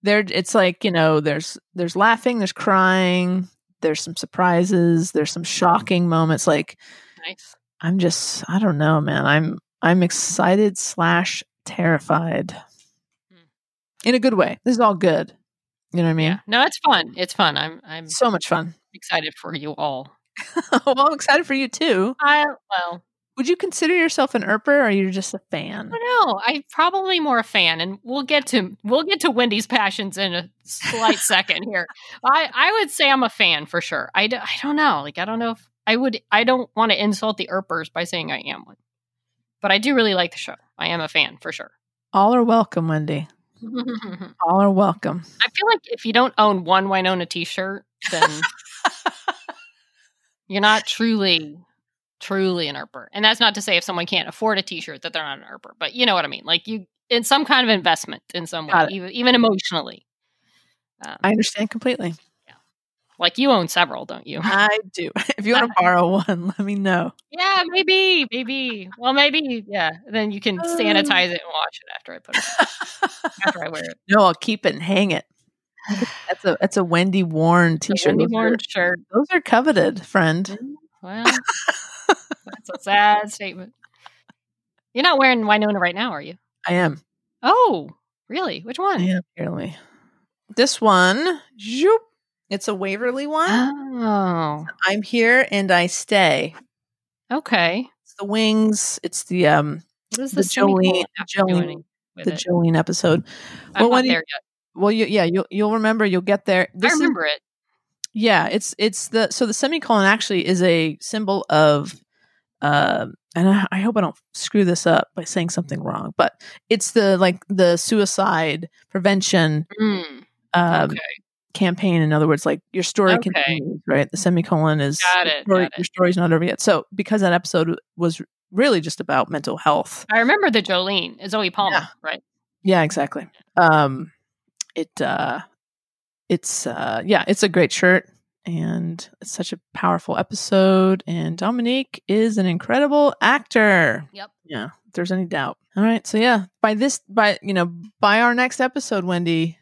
There, it's like you know, there's there's laughing, there's crying, there's some surprises, there's some shocking moments. Like Nice. I'm just, I don't know, man. I'm I'm excited slash terrified, Hmm. in a good way. This is all good. You know what I mean? Yeah. No, it's fun. It's fun. I'm I'm So much fun. excited for you all. well, I'm excited for you too. I well, Would you consider yourself an Earper or are you just a fan? No. I'm probably more a fan, and we'll get to we'll get to Wendy's passions in a slight second here. I I would say I'm a fan for sure. I, d- I don't know. Like I don't know if I would. I don't want to insult the Earpers by saying I am one, but I do really like the show. I am a fan for sure. All are welcome, Wendy. All are welcome. I feel like if you don't own one Wynonna T-shirt, then you're not truly truly an Earper. And that's not to say if someone can't afford a T-shirt that they're not an Earper, but you know what I mean. Like you in some kind of investment in some way, even, even emotionally. Um, I understand completely. Yeah. like you own several, don't you? I do. If you want to borrow one, let me know. yeah, maybe, maybe. Well, maybe, yeah. Then you can sanitize it and wash it after I put it after I wear it. no, I'll keep it and hang it. That's a that's a Wendy worn t-shirt. Wendy Those Warren are, shirt. those are coveted, friend. Well, that's a sad statement. You're not wearing Wynonna right now, are you? I am. Oh, really? Which one? let me. This one, zoop, it's a Waverly one. Oh, I'm here and I stay. okay. It's the wings. It's the um What does the Jolene have to do Jolene the it? Jolene episode. I'm well, not when you- there yet. Well, you, yeah, you'll you'll remember. You'll get there. I This is- remember it. Yeah, it's it's the so the semicolon actually is a symbol of, um, and I, I hope I don't screw this up by saying something wrong, but it's the like the suicide prevention Mm, um, okay. campaign. In other words, like your story Okay. continues, right? The semicolon is Got your it, story- got it. Your story's not over yet. So because that episode was really just about mental health. I remember the Jolene, Zoe Palmer, Yeah. right? Yeah, exactly. Um, it uh, it's uh, yeah, it's a great shirt, and it's such a powerful episode. And Dominique is an incredible actor. Yep. Yeah, if there's any doubt. All right, so yeah, by this, by you know, by our next episode, Wendy.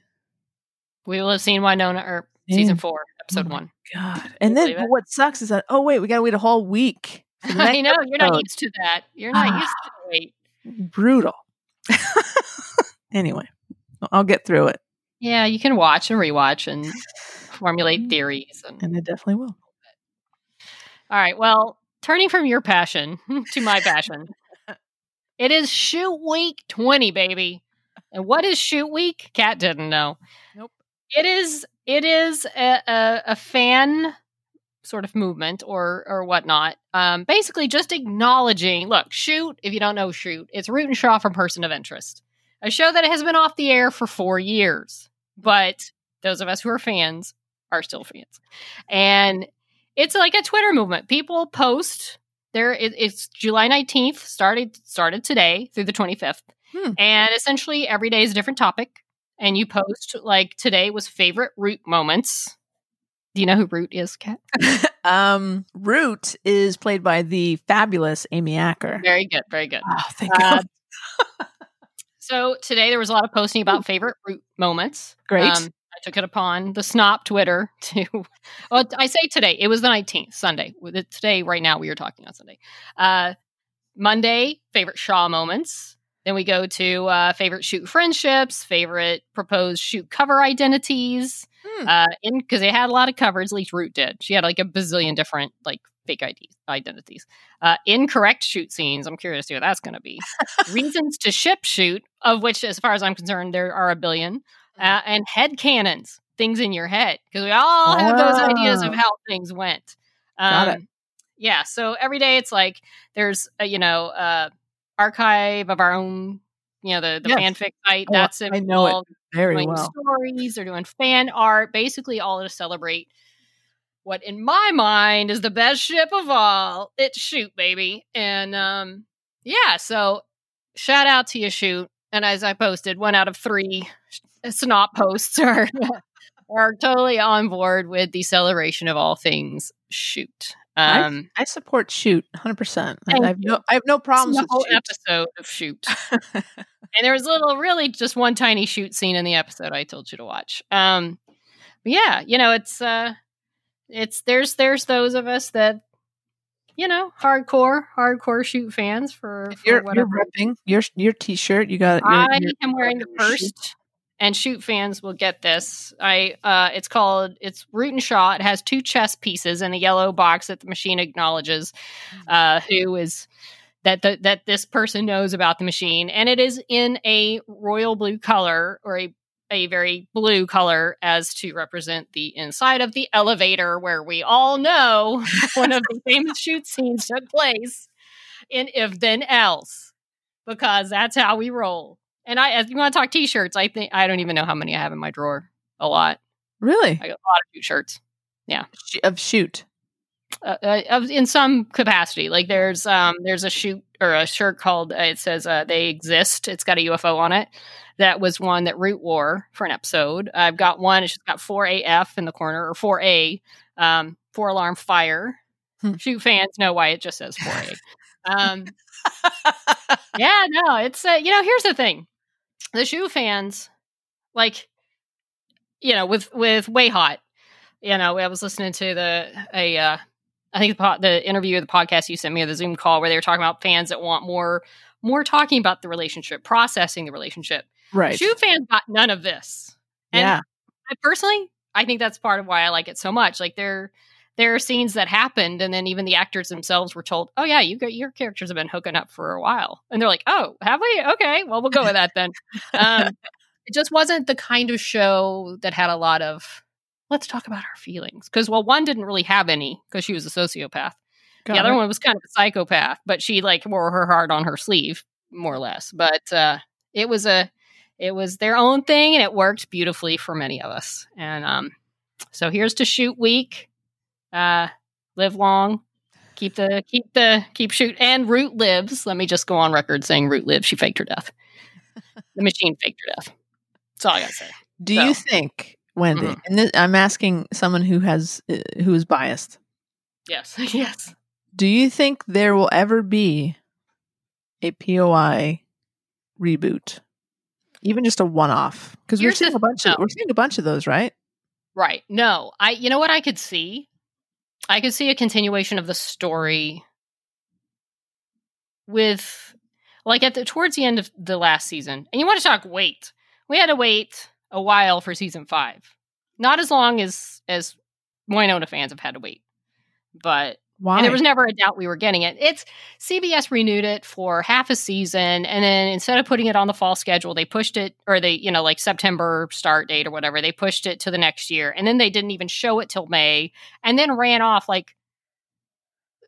We will have seen Wynonna or season Yeah. four, episode Oh one. God, and then what sucks is that oh wait, we gotta wait a whole week. I know you're not used to that. You're not Ah. used to the wait. Brutal. anyway, I'll get through it, Yeah, you can watch and rewatch and formulate theories. And and I definitely will. all right, well, turning from your passion to my passion, it is shoot week twenty, baby. And what is shoot week? Kat didn't know. Nope. It is. It is a, a, a fan sort of movement or or whatnot. Um, basically, just acknowledging. Look, shoot. If you don't know, shoot. It's Root and Shaw from Person of Interest, a show that has been off the air for four years, but those of us who are fans are still fans, and it's like a Twitter movement. People post. There, it, it's July nineteenth. Started started today through the twenty fifth, Hmm. and essentially every day is a different topic. And you post like today was favorite Root moments. Do you know who Root is, Kat? um, Root is played by the fabulous Amy Acker. Very good, very good. Oh, thank Uh, God. So today there was a lot of posting about favorite root moments. Great. Um, I took it upon the Snop Twitter to. Well, I say today. It was the nineteenth, Sunday. Today, right now, we are talking on Sunday. Uh, Monday, favorite Shaw moments. Then we go to uh, favorite shoot friendships, favorite proposed shoot cover identities. Hmm. Uh, because they had a lot of covers, at least Root did. She had like a bazillion different like fake IDs, identities. Uh, incorrect shoot scenes. I'm curious to see what that's going to be. Reasons to ship shoot, of which, as far as I'm concerned, there are a billion. Uh, and head canons, things in your head, because we all have those ideas of Oh. how things went. Got it. Um, Yeah, so every day it's like there's a, you know uh, archive of our own, you know the the Yes. fanfic site. Oh, that's I know it involved Very doing well. stories, they're doing fan art, basically all to celebrate what in my mind is the best ship of all. It's shoot, baby. And um yeah, so shout out to you shoot. And as I posted, one out of three snot posts are are totally on board with the celebration of all things shoot. I- Um I support shoot 100%. I, have no I have no problems the with whole shoot. episode of shoot. and there was a little really just one tiny shoot scene in the episode i told you to watch um but yeah you know it's uh it's there's there's those of us that you know hardcore hardcore shoot fans for, for you're, you're whatever repping your your t-shirt. You got your, i your- am wearing the your shoot. first and shoot fans will get this i uh it's called it's root and shaw it has two chess pieces in a yellow box that the machine acknowledges uh who is that the, that this person knows about the machine and it is in a royal blue color or a a very blue color as to represent the inside of the elevator where we all know one of the famous shoot scenes took place in if then else because that's how we roll and i as you want to talk t-shirts i think i don't even know how many i have in my drawer a lot Really? i got a lot of shoot shirts Yeah, of shoot. uh, uh, of- in some capacity. Like there's um there's a shoot or a shirt called uh, it says uh, they exist. It's got a UFO on it. That was one that Root wore for an episode. I've got one. It's just got four AF in the corner or four A, um, four alarm fire. Hmm. Shoot fans know why it just says four A. um, yeah, no, it's uh, you know here's the thing, the shoot fans, like you know with with way hot. You know, I was listening to the a uh, I think the, po- the interview of the podcast you sent me or the Zoom call where they were talking about fans that want more more talking about the relationship, processing the relationship. Right. Shoot fans got none of this. And yeah. I personally, I think that's part of why I like it so much. Like there there are scenes that happened and then even the actors themselves were told, "Oh yeah, you got your characters have been hooking up for a while." And they're like, "Oh, have we? Okay, well we'll go with that then." um, it just wasn't the kind of show that had a lot of let's talk about our feelings because well one didn't really have any because she was a sociopath Got the other it. one was kind of a psychopath but she like wore her heart on her sleeve more or less but uh it was a it was their own thing and it worked beautifully for many of us. And um so here's to shoot week. Uh live long. Keep the keep the keep shoot and root lives let me just go on record saying root lives she faked her death. The machine faked her death. That's all i gotta say. Do you think, Wendy? Mhm. And this, I'm asking someone who has uh, who is biased. yes yes. Do you think there will ever be a POI reboot, even just a one-off? Because we're the seeing a bunch of no. we're seeing a bunch of those, right? Right. No, I you know what I could see? I could see a continuation of the story with like at the towards the end of the last season. And you want to talk wait. We had to wait a while for season 5. Not as long as as Wynonna fans have had to wait. But Why? and there was never a doubt we were getting it. It's CBS renewed it for half a season, and then instead of putting it on the fall schedule, they pushed it, or they, you know, like September start date or whatever, they pushed it to the next year, and then they didn't even show it till May, and then ran off like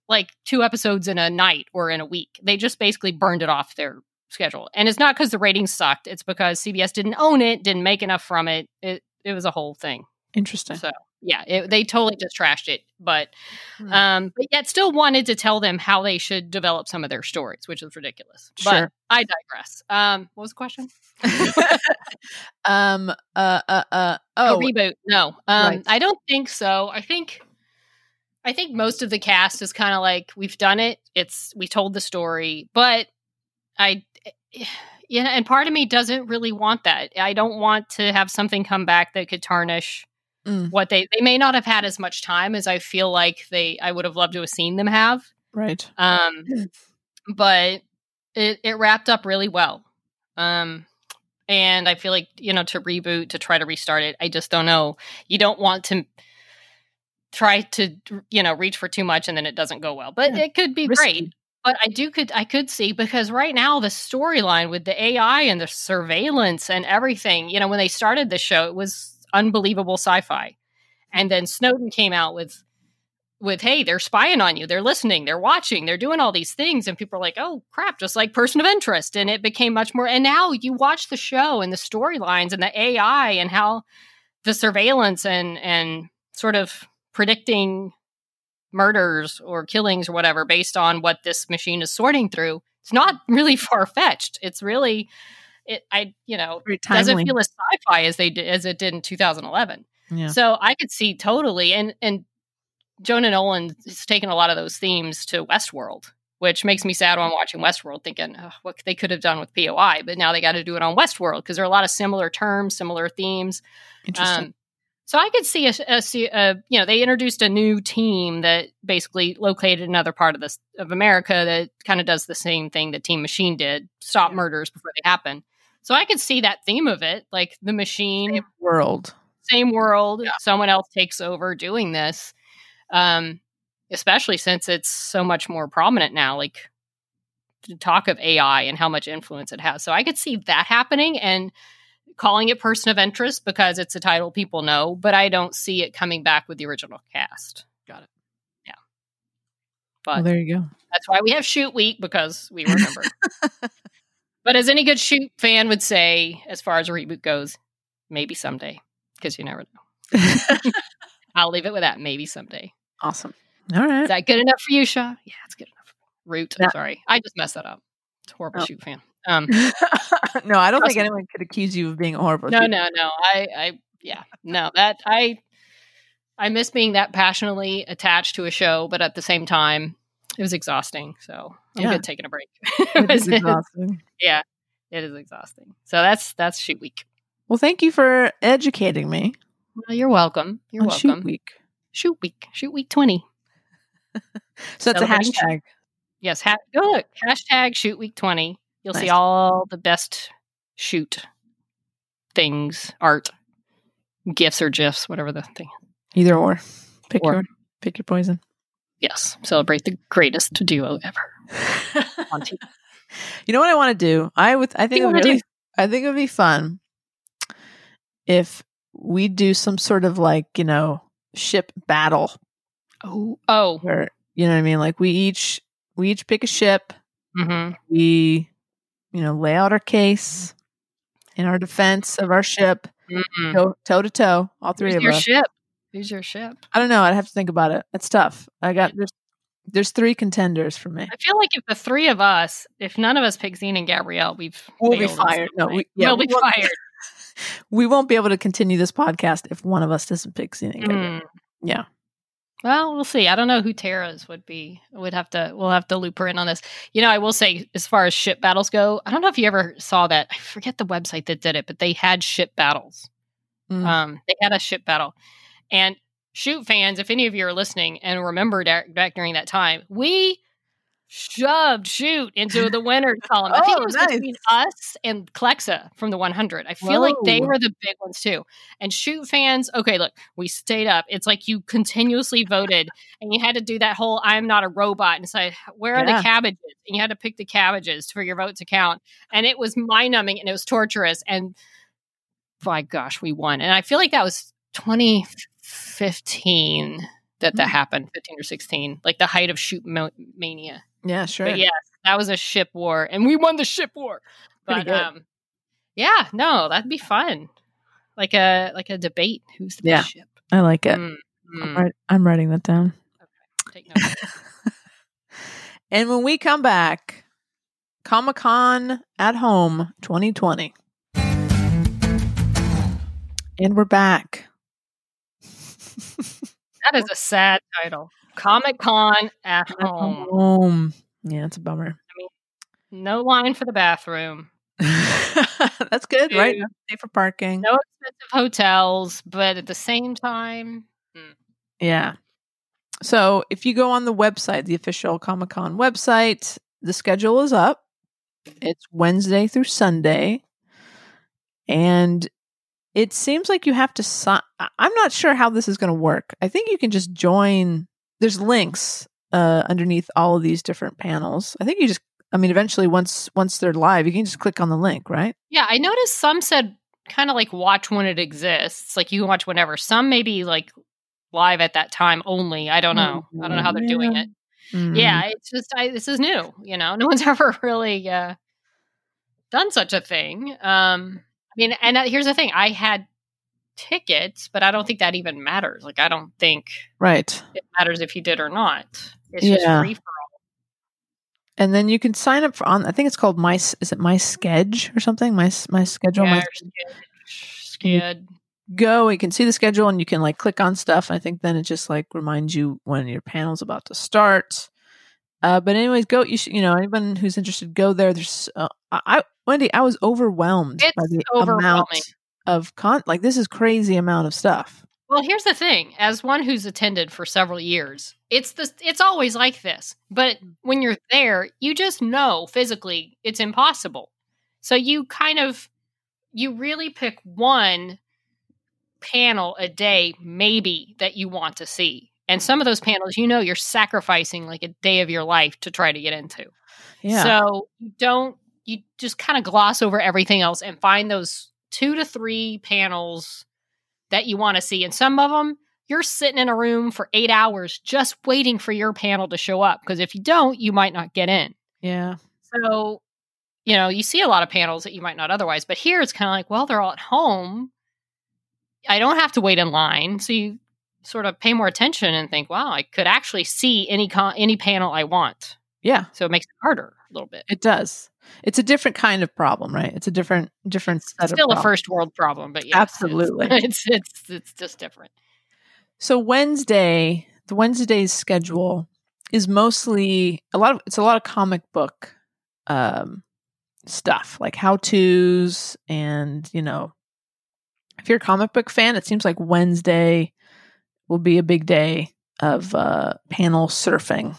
like two episodes in a night or in a week. They just basically burned it off their schedule, and it's not because the ratings sucked; it's because CBS didn't own it, didn't make enough from it. It it was a whole thing. interesting. So yeah, it, they totally just trashed it, but Hmm. um, but yet still wanted to tell them how they should develop some of their stories, which is ridiculous. But I digress. Um, what was the question? um. Uh. Uh. Uh. Oh, Oh. reboot? No, um, right. I don't think so. I think. I think most of the cast is kind of like we've done it. It's we told the story, but I, yeah, and part of me doesn't really want that. I don't want to have something come back that could tarnish Mm. what they they may not have had as much time as I feel like they I would have loved to have seen them have. Right. Um, but it it wrapped up really well. Um, and I feel like you know to reboot to try to restart it. I just don't know. You don't want to try to you know reach for too much and then it doesn't go well, but Yeah. it could be Risky. great. But I do could I could see because right now the storyline with the AI and the surveillance and everything, you know, when they started the show, it was unbelievable sci-fi. And then Snowden came out with with hey, they're spying on you, they're listening, they're watching, they're doing all these things. And people are like, "Oh, crap, just like person of interest." And it became much more and now you watch the show and the storylines and the AI and how the surveillance and and sort of predicting murders or killings or whatever based on what this machine is sorting through it's not really far fetched it's really it i you know doesn't feel as sci-fi as they did as it did in 2011 Yeah. so i could see totally and and jonah nolan has taken a lot of those themes to westworld which makes me sad when i'm watching westworld thinking oh, what they could have done with poi but now they got to do it on westworld because there are a lot of similar terms similar themes Interesting. um, so I could see a, a, a, you know, they introduced a new team that basically located another part of this of America that kind of does the same thing that Team Machine did, stop Yeah. murders before they happen. So I could see that theme of it, like the machine, Same world. same world, Yeah. someone else takes over doing this. Um, especially since it's so much more prominent now, like to talk of AI and how much influence it has. So I could see that happening and calling it person of interest because it's a title people know, but I don't see it coming back with the original cast. Got it. Yeah. Well, But there you go. that's why we have shoot week because we remember. but as any good shoot fan would say, as far as a reboot goes, maybe someday because you never know. I'll leave it with that. Maybe someday. awesome. All right. Is that good enough for you, Shaw? Yeah, it's good enough. Root. Yeah. Sorry, I just messed that up. It's a horrible Oh. shoot fan. Um, no, I don't think me. anyone could accuse you of being a horrible. no, shooter. no, no. I, I, yeah, no. That I, I miss being that passionately attached to a show, but at the same time, it was exhausting. So I'm Yeah. good taking a break. It is exhausting. yeah, it is exhausting. So that's that's shoot week. Well, thank you for educating me Well, you're welcome. You're on welcome. Shoot Week. Shoot week. Shoot week twenty. So that's a hashtag. Yes. Ha- go look. Hashtag shoot week 20. You'll see all the best shoot things, art, gifs or gifs, whatever the thing. Either or. Pick Or. your pick your poison. Yes. Celebrate the greatest duo ever on TV. you know what I want to do? I would. I think it would really, do? I think it would be fun if we do some sort of like you know ship battle Oh. Oh. where you know what I mean. Like we each we each pick a ship. Mm-hmm. We you know lay out our case in our defense of our ship, Mm-hmm. toe to toe, all three of your us. ship? Who's your ship? I don't know. I'd have to think about it. It's tough. I got there's there's three contenders for me. I feel like if the three of us, if none of us pick Xena and Gabrielle, we've We'll be fired. No, we- yeah, we'll we be won't- fired. We won't be able to continue this podcast if one of us doesn't pick anything. Mm. Yeah. Well, we'll see. I don't know who Tara's would be. We'd have to. We'll have to loop her in on this. You know, I will say, as far as ship battles go, I don't know if you ever saw that. I forget the website that did it, but they had ship battles. Mm. Um, they had a ship battle, and shoot fans, if any of you are listening and remember back during that time, we shoved shoot into the winners column. I think Oh, it was nice. between us and Klexa from the 100. I feel like they were the big ones too. And shoot fans, okay, look, we stayed up. It's like you continuously voted, and you had to do that whole "I'm not a robot" and say, "Where are Yeah. the cabbages?" And you had to pick the cabbages for your vote to count. And it was mind numbing and it was torturous. And by gosh, we won. And I feel like that was 2015 that that Hmm. happened, 15 or 16, like the height of shoot mania. yeah, sure. But yes, that was a ship war, and we won the ship war. But um, yeah, no, that'd be fun, like a like a debate. Who's the Yeah. best ship? I like it. Mm, I'm, mm, write- I'm writing that down. take note. And when we come back, Comic Con at Home 2020. And we're back. That is a sad title. Comic Con at home. home. Yeah, it's a bummer. No line for the bathroom. That's good, right? Pay for parking. No expensive hotels, but at the same time, mm. Yeah. So if you go on the website, the official Comic Con website, the schedule is up. It's Wednesday through Sunday. And it seems like you have to sign. I'm not sure how this is going to work. I think you can just join. There's links uh, underneath all of these different panels. I think you just. I mean, eventually, once once they're live, you can just click on the link, right? Yeah, I noticed some said kind of like watch when it exists. Like you can watch whenever. Some maybe like live at that time only. I don't know. I don't know how they're doing it. Mm. Yeah, it's just I, this is new. You know, no one's ever really uh, done such a thing. Um, I mean, and uh, here's the thing: I had tickets, but I don't think that even matters. Like, I don't think right. it matters if you did or not. It's Yeah. just free for And then you can sign up for on. I think it's called my. Is it my Sketch or something? My my schedule. all. My Yeah, skid. go. You can see the schedule and you can like click on stuff. I think then it just like reminds you when your panel's about to start. Uh, but anyways, go. You should, you know, anyone who's interested, go there. There's, uh, I, Wendy, I was overwhelmed by the amount of con. Like this is crazy amount of stuff. Well, here's the thing: as one who's attended for several years, it's the it's always like this. But when you're there, you just know physically it's impossible. So you kind of you really pick one panel a day, maybe that you want to see. And some of those panels, you know, you're sacrificing like a day of your life to try to get into. Yeah. So you don't you just kind of gloss over everything else and find those two to three panels that you want to see. And some of them you're sitting in a room for eight hours just waiting for your panel to show up. Because if you don't, you might not get in. yeah. So, you know, you see a lot of panels that you might not otherwise. But here it's kind of like, well, they're all at home. I don't have to wait in line. So you sort of pay more attention and think, wow, I could actually see any con- any panel I want. Yeah. So it makes it harder a little bit. It does. It's a different kind of problem, right? It's a different different set Still of a first world problem, but yes, Absolutely. it's, it's it's it's just different. So Wednesday, the Wednesday's schedule is mostly a lot of it's a lot of comic book um stuff, like how to's and, you know, if you're a comic book fan, it seems like Wednesday will be a big day of uh panel surfing.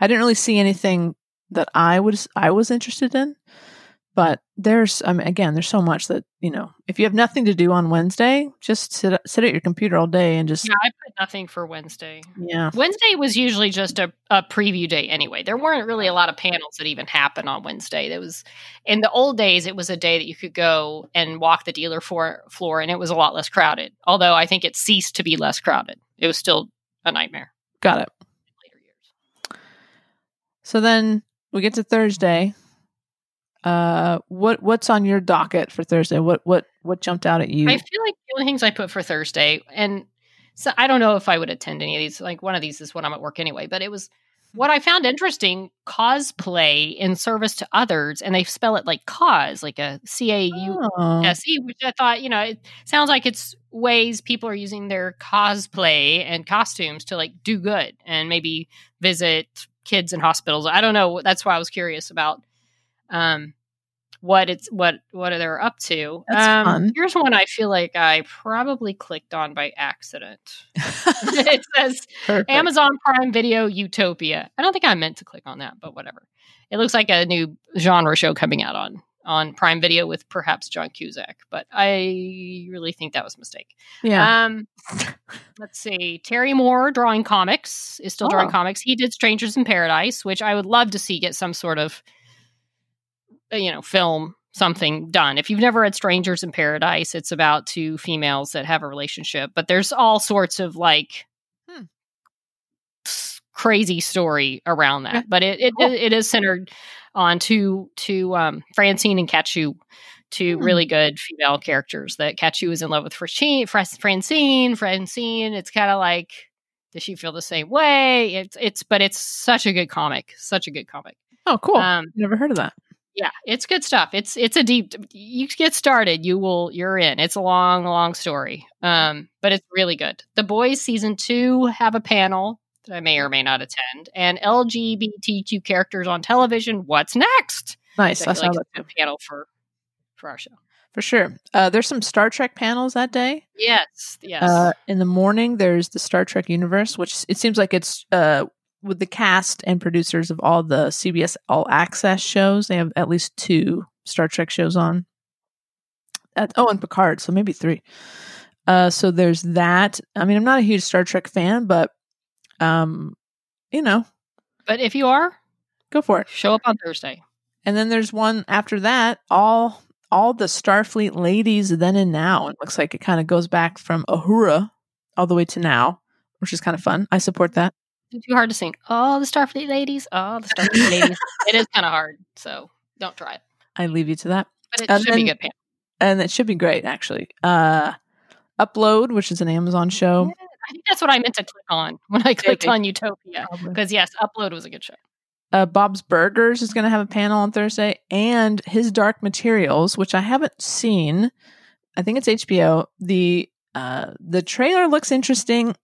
I didn't really see anything that I was I was interested in, but there's I mean, again, there's so much that you know. If you have nothing to do on Wednesday, just sit sit at your computer all day and just Yeah, I put nothing for Wednesday. yeah, Wednesday was usually just a, a preview day anyway. There weren't really a lot of panels that even happened on Wednesday. There was in the old days it was a day that you could go and walk the dealer floor floor and it was a lot less crowded. Although I think it ceased to be less crowded. It was still a nightmare got it. later years. So then we get to Thursday. Uh, what what's on your docket for Thursday? What what what jumped out at you? I feel like the only things I put for Thursday, and so I don't know if I would attend any of these. Like one of these is when I'm at work anyway, but it was what I found interesting cosplay in service to others, and they spell it like cause, like a C A U Oh, S E, which I thought, you know, it sounds like it's ways people are using their cosplay and costumes to like do good and maybe visit kids in hospitals. I don't know. That's why I was curious about um what it's what what they're up to. Um here's one I feel like I probably clicked on by accident. it says Perfect. Amazon Prime Video Utopia. I don't think I meant to click on that, but whatever. It looks like a new genre show coming out on on Prime Video with perhaps John Cusack, but I really think that was a mistake. Yeah. Um, let's see. Terry Moore drawing comics is still drawing Oh. comics. He did Strangers in Paradise, which I would love to see get some sort of you know film something done. If you've never read Strangers in Paradise, it's about two females that have a relationship, but there's all sorts of like Hmm. crazy story around that. Okay. But it it, Cool. it is centered on two two um, Francine and Katchoo, two Hmm. really good female characters. That Katchoo is in love with Francine. Francine, Francine. It's kind of like does she feel the same way? It's it's but it's such a good comic, such a good comic. oh, cool. Um, Never heard of that. Yeah, it's good stuff. It's it's a deep. You get started, you will. You're in. It's a long, long story, um, but it's really good. The Boys season two have a panel that I may or may not attend, and LGBTQ characters on television. What's next? Nice. I I saw like that a panel for for our show. for sure. Uh, there's some Star Trek panels that day. Yes, yes. Uh, in the morning, there's the Star Trek universe, which it seems like it's uh, with the cast and producers of all the CBS All Access shows. They have at least two Star Trek shows on. At, oh, and Picard, so maybe three. Uh, so there's that. I mean, I'm not a huge Star Trek fan, but um, you know, But if you are, go for it. show up on Thursday. And then there's one after that, all all the Starfleet ladies then and now. It looks like it kind of goes back from Uhura all the way to now, which is kind of fun. I support that. Too hard to sing. Oh, the Starfleet ladies. Oh, the Starfleet ladies. It is kind of hard, so don't try it. I leave you to that. But it And should be good. Pam. And it should be great actually. Uh Upload, which is an Amazon show. I think that's what I meant to click on when I clicked Maybe. on Utopia. Because yes, Upload was a good show. Uh, Bob's Burgers is going to have a panel on Thursday, and his Dark Materials, which I haven't seen. I think it's HBO. the uh, The trailer looks interesting.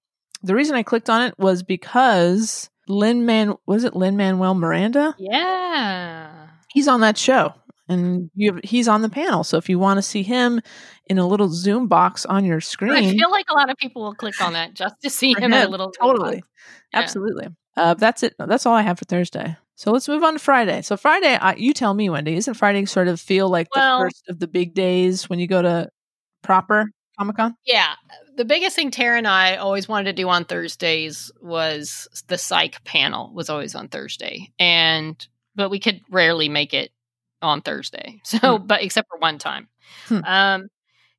The reason I clicked on it was because Lin Man was it Lin Manuel Miranda? Yeah. He's on that show, and you he's on the panel. So if you want to see him in a little Zoom box on your screen, I feel like a lot of people will click on that just to see for him in a little totally. Yeah. Absolutely. Uh, that's it. That's all I have for Thursday. So let's move on to Friday. So Friday, I, you tell me, Wendy, isn't Friday sort of feel like Well- the first of the big days when you go to proper Comic Con? Yeah. The biggest thing Tara and I always wanted to do on Thursdays was the psych panel was always on Thursday. And but we could rarely make it on Thursday. So Hmm. but except for one time. Hmm. Um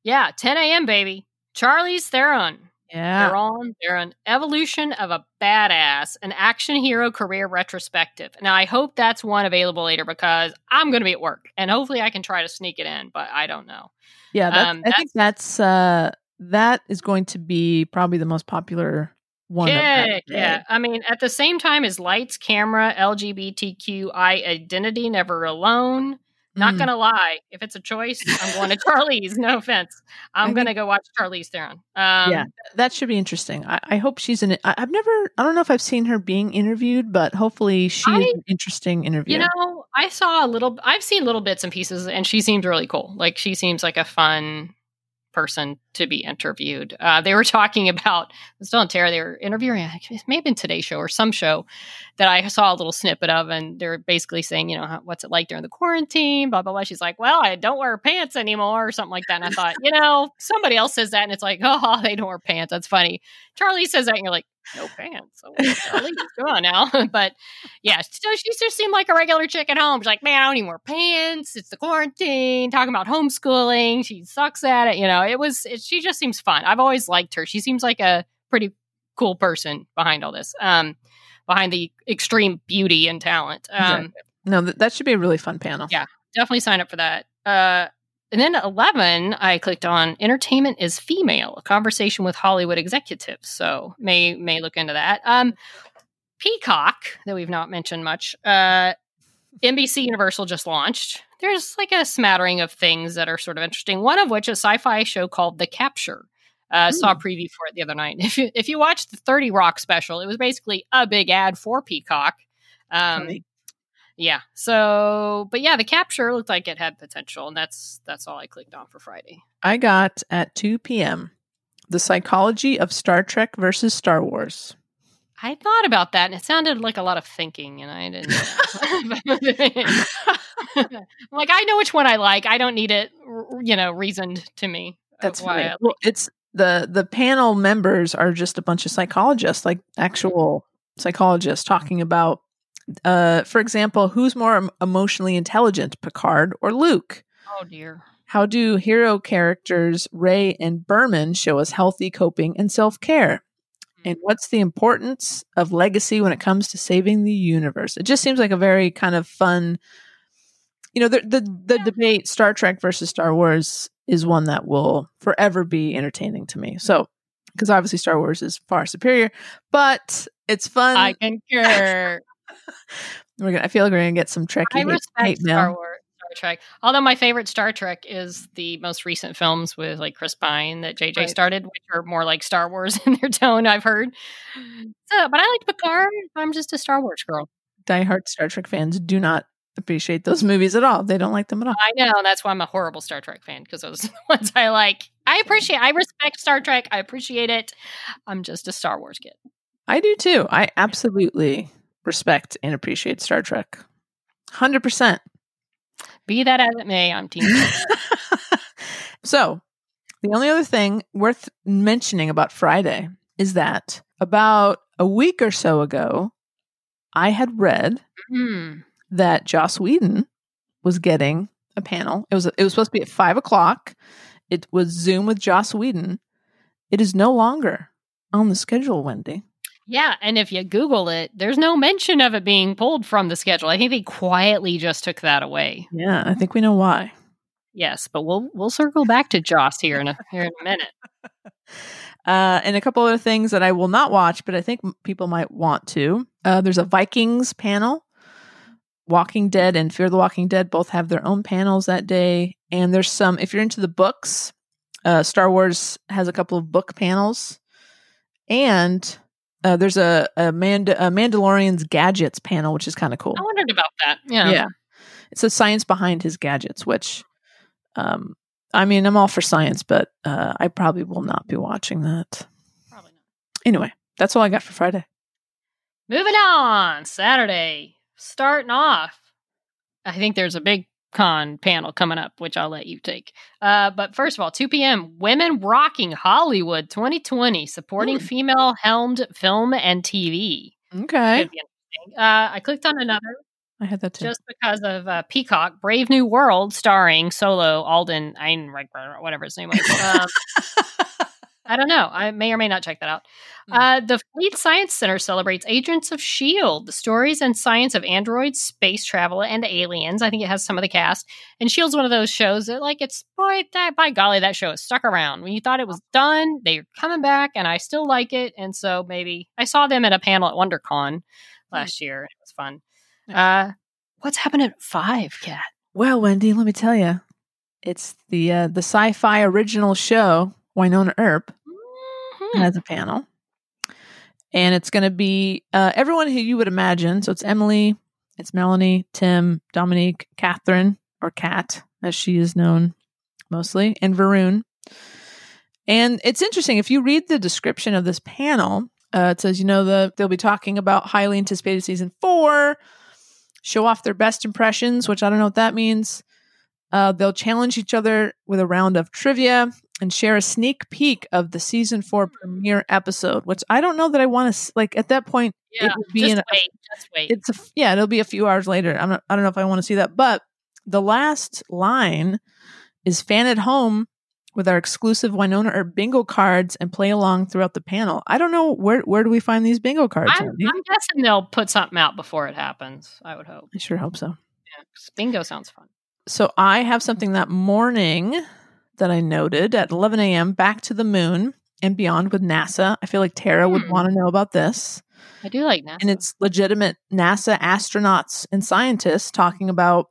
yeah, 10 a.m. baby. Charlize Theron. Yeah. They're on they're an evolution of a badass, an action hero career retrospective. Now I hope that's one available later because I'm gonna be at work and hopefully I can try to sneak it in, but I don't know. Yeah. Um, I think that's uh, that is going to be probably the most popular one. that yeah. I mean, at the same time as lights, camera, LGBTQI identity, never alone. Not Mm. gonna lie, if it's a choice, I'm going to Charlize. No offense, I'm think- gonna go watch Charlize Theron. Um, yeah, that should be interesting. I, I hope she's in it. I, I've never, I don't know if I've seen her being interviewed, but hopefully she is an interesting interview. You know, I saw a little. I've seen little bits and pieces, and she seemed really cool. Like she seems like a fun person to be interviewed. Uh, they were talking about still on Tara. They were interviewing. It may have been Today's Show or some show that I saw a little snippet of, and they're basically saying, you know, what's it like during the quarantine? Blah blah blah. She's like, well, I don't wear pants anymore, or something like that. And I thought, you know, somebody else says that, and it's like, oh, they don't wear pants. That's funny. Charlize says that, and you're like, no pants. So, Charlize, come on now. but yeah, so she just seemed like a regular chick at home. She's like, man, I don't even wear pants. It's the quarantine. Talking about homeschooling. She sucks at it. You know, it was. It, she just seems fun. I've always liked her. She seems like a pretty cool person behind all this. Um, behind the extreme beauty and talent. Um, Exactly. no, that, that should be a really fun panel. Yeah. definitely sign up for that. Uh, and then 11, I clicked on entertainment is female, a conversation with Hollywood executives. So may may look into that. Um, Peacock, that we've not mentioned much, uh, NBC Universal just launched. There's like a smattering of things that are sort of interesting. One of which a sci-fi show called The Capture. Uh, Saw a preview for it the other night. If you if you watched the Thirty Rock special, it was basically a big ad for Peacock. Um, Funny. Yeah. So, but yeah, the capture looked like it had potential, and that's that's all I clicked on for Friday. I got at 2 p.m. The Psychology of Star Trek versus Star Wars. I thought about that, and it sounded like a lot of thinking, and I didn't. like I know which one I like. I don't need it, you know, reasoned to me. That's why. I Well, it's the the panel members are just a bunch of psychologists, like actual psychologists, talking about, uh, for example, who's more emotionally intelligent, Picard or Luke? Oh dear. How do hero characters Rey and Burnham show us healthy coping and self care? And what's the importance of legacy when it comes to saving the universe? It just seems like a very kind of fun, you know, the the, the debate Star Trek versus Star Wars is one that will forever be entertaining to me. So, because obviously Star Wars is far superior, but it's fun. I concur. we're gonna, I feel like we're gonna get some Trekkie I respect. Star Wars, Star Trek. Although my favorite Star Trek is the most recent films with like Chris Pine that JJ Right. started, which are more like Star Wars in their tone. I've heard. So, but I like Picard. I'm just a Star Wars girl. diehard Star Trek fans do not appreciate those movies at all. They don't like them at all. I know that's why I'm a horrible Star Trek fan because those are the ones I like. I appreciate. I respect Star Trek. I appreciate it. I'm just a Star Wars kid. I do too. I absolutely respect and appreciate Star Trek. 100%. Be that as it may, I'm team. so, the only other thing worth mentioning about Friday is that about a week or so ago, I had read Hmm. that Joss Whedon was getting a panel. It was it was supposed to be at five o'clock. It was Zoom with Joss Whedon. It is no longer on the schedule, Wendy. Yeah, and if you Google it, there's no mention of it being pulled from the schedule. I think they quietly just took that away. Yeah, I think we know why. Yes, but we'll we'll circle back to Joss here in a here in a minute. Uh, and a couple other things that I will not watch, but I think people might want to. Uh, there's a Vikings panel. Walking Dead and Fear the Walking Dead both have their own panels that day. And there's some, if you're into the books, uh, Star Wars has a couple of book panels. And uh, there's a, a, Mand- a Mandalorian's gadgets panel, which is kind of cool. I wondered about that. Yeah. Yeah. It's the science behind his gadgets, which, um, I mean, I'm all for science, but uh, I probably will not be watching that. Probably not. Anyway, that's all I got for Friday. Moving on, Saturday, starting off. I think there's a big con panel coming up, which I'll let you take. Uh, but first of all, 2 p.m. Women Rocking Hollywood 2020, supporting female helmed film and TV. Okay. Could be interesting. Uh, I clicked on another I had that too. just because of uh, Peacock, Brave New World, starring Solo Alden Ehrenreich, whatever his name was. Um, I don't know. I may or may not check that out. Hmm. Uh, the Fleet Science Center celebrates Agents of S.H.I.E.L.D., the stories and science of androids, space travel, and aliens. I think it has some of the cast. And S.H.I.E.L.D.'s one of those shows that, like, it's, boy, that, by golly, that show has stuck around. When you thought it was done, they're coming back, and I still like it. And so maybe I saw them at a panel at WonderCon last year. It was fun. Uh, what's happening at five, Kat? well, Wendy, let me tell you, it's the uh, the sci-fi original show Wynonna Earp Mhm. has a panel, and it's going to be uh, everyone who you would imagine. So it's Emily, it's Melanie, Tim, Dominique, Catherine, or Kat, as she is known mostly, and Varun. And it's interesting if you read the description of this panel. Uh, it says, you know, the they'll be talking about highly anticipated season four, show off their best impressions, which I don't know what that means. Uh, they'll challenge each other with a round of trivia and share a sneak peek of the season four hmm. premiere episode, which I don't know that I want to like at that point. Yeah, would be just in a- wait, just wait. It's a yeah, it'll be a few hours later. I'm not, I don't know if I want to see that, but the last line is fan at home with our exclusive Wynonna Earp bingo cards and play along throughout the panel. I don't know where where do we find these bingo cards? I'm, I'm guessing they'll put something out before it happens. I would hope. I sure hope so. Yeah, bingo sounds fun. So I have something that morning that I noted at 11 a.m. Back to the Moon and Beyond with NASA. I feel like Tara would Hmm. want to know about this. I do like NASA. and it's legitimate NASA astronauts and scientists talking about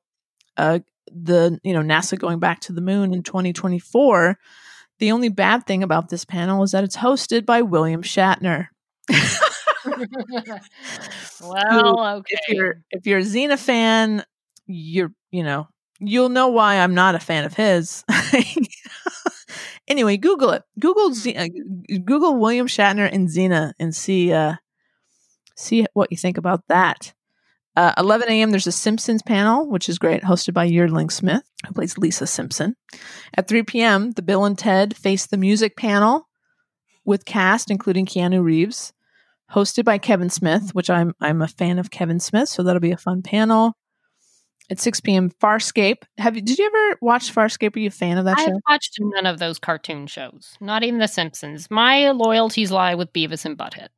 uh, the you know NASA going back to the moon in 2024. The only bad thing about this panel is that it's hosted by William Shatner. well, okay. If you're if you're a Xena fan, you're you know you'll know why I'm not a fan of his. anyway, Google it. Google Z- uh, Google William Shatner and Xena and see uh, see what you think about that. Uh, 11 a.m. There's a Simpsons panel, which is great, hosted by Yeardley Smith, who plays Lisa Simpson. At 3 p.m., the Bill and Ted Face the Music panel with cast including Keanu Reeves, hosted by Kevin Smith, which I'm I'm a fan of Kevin Smith, so that'll be a fun panel. At 6 p.m., Farscape. Have you? Did you ever watch Farscape? Are you a fan of that show? I've show? watched none of those cartoon shows, not even The Simpsons. My loyalties lie with Beavis and Butthead.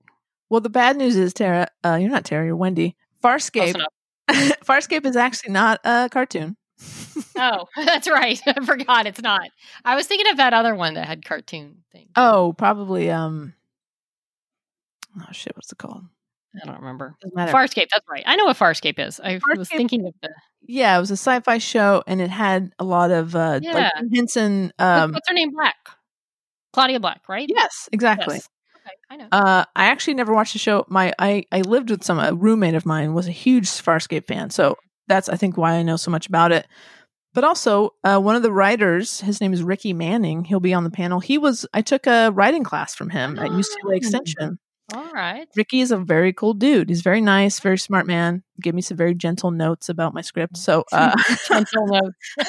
Well, the bad news is, Tara, uh, you're not Tara, you're Wendy. Farscape. Farscape is actually not a cartoon. Oh, that's right. I forgot it's not. I was thinking of that other one that had cartoon things. Oh, probably. Um. Oh shit! What's it called? I don't remember. Farscape. That's right. I know what Farscape is. I was thinking of the. yeah, it was a sci-fi show, and it had a lot of uh, Yeah. like Henson. what's- Um. what's her name? Black. Claudia Black, right? Yes, exactly. Yes. Okay, I know. Uh, I actually never watched the show. My I I lived with some a roommate of mine was a huge Farscape fan, so that's I think why I know so much about it. But also, uh, one of the writers, his name is Ricky Manning. He'll be on the panel. He was I took a writing class from him at UCLA Oh. Extension. All right. Ricky is a very cool dude. He's very nice, very smart man. Give me some very gentle notes about my script. So, uh, Gentle note.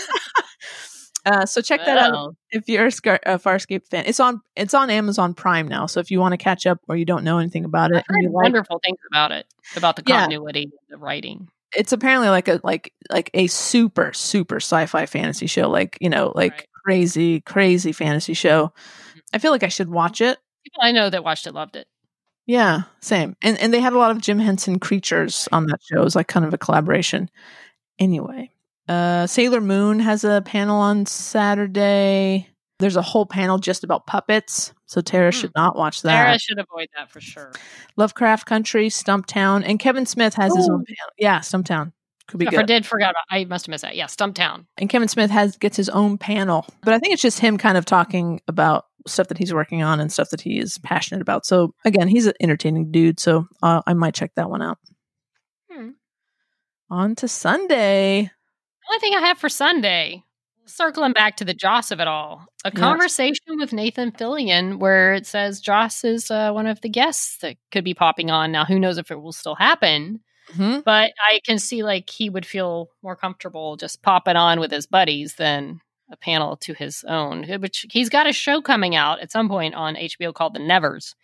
uh, so check that out if you're a, Scar- a Farscape fan. It's on it's on Amazon Prime now. So if you want to catch up or you don't know anything about it, I've heard like, wonderful things about it, about the Yeah. continuity, the writing. it's apparently like a like like a super super sci-fi fantasy show. Like you know like Right. crazy crazy fantasy show. I feel like I should watch it. People I know that watched it loved it. Yeah, same. And and they had a lot of Jim Henson creatures on that show. It was like kind of a collaboration. Anyway, uh Sailor Moon has a panel on Saturday. There's a whole panel just about puppets. So Tara Hmm. should not watch that. Tara should avoid that for sure. Lovecraft Country, Stumptown, and Kevin Smith has his own panel. Yeah, Stumptown. Could be I good. did forget. I must have missed that. Yeah, Stumptown. and Kevin Smith has gets his own panel. But I think it's just him kind of talking about stuff that he's working on and stuff that he is passionate about. So again, he's an entertaining dude. So uh, I might check that one out. Hmm. On to Sunday. The only thing I have for Sunday, circling back to the Joss of it all, a Yes. conversation with Nathan Fillion where it says Joss is uh, one of the guests that could be popping on. Now, who knows if it will still happen? Mhm. But I can see like he would feel more comfortable just popping on with his buddies than a panel to his own. Which he's got a show coming out at some point on HBO called The Nevers.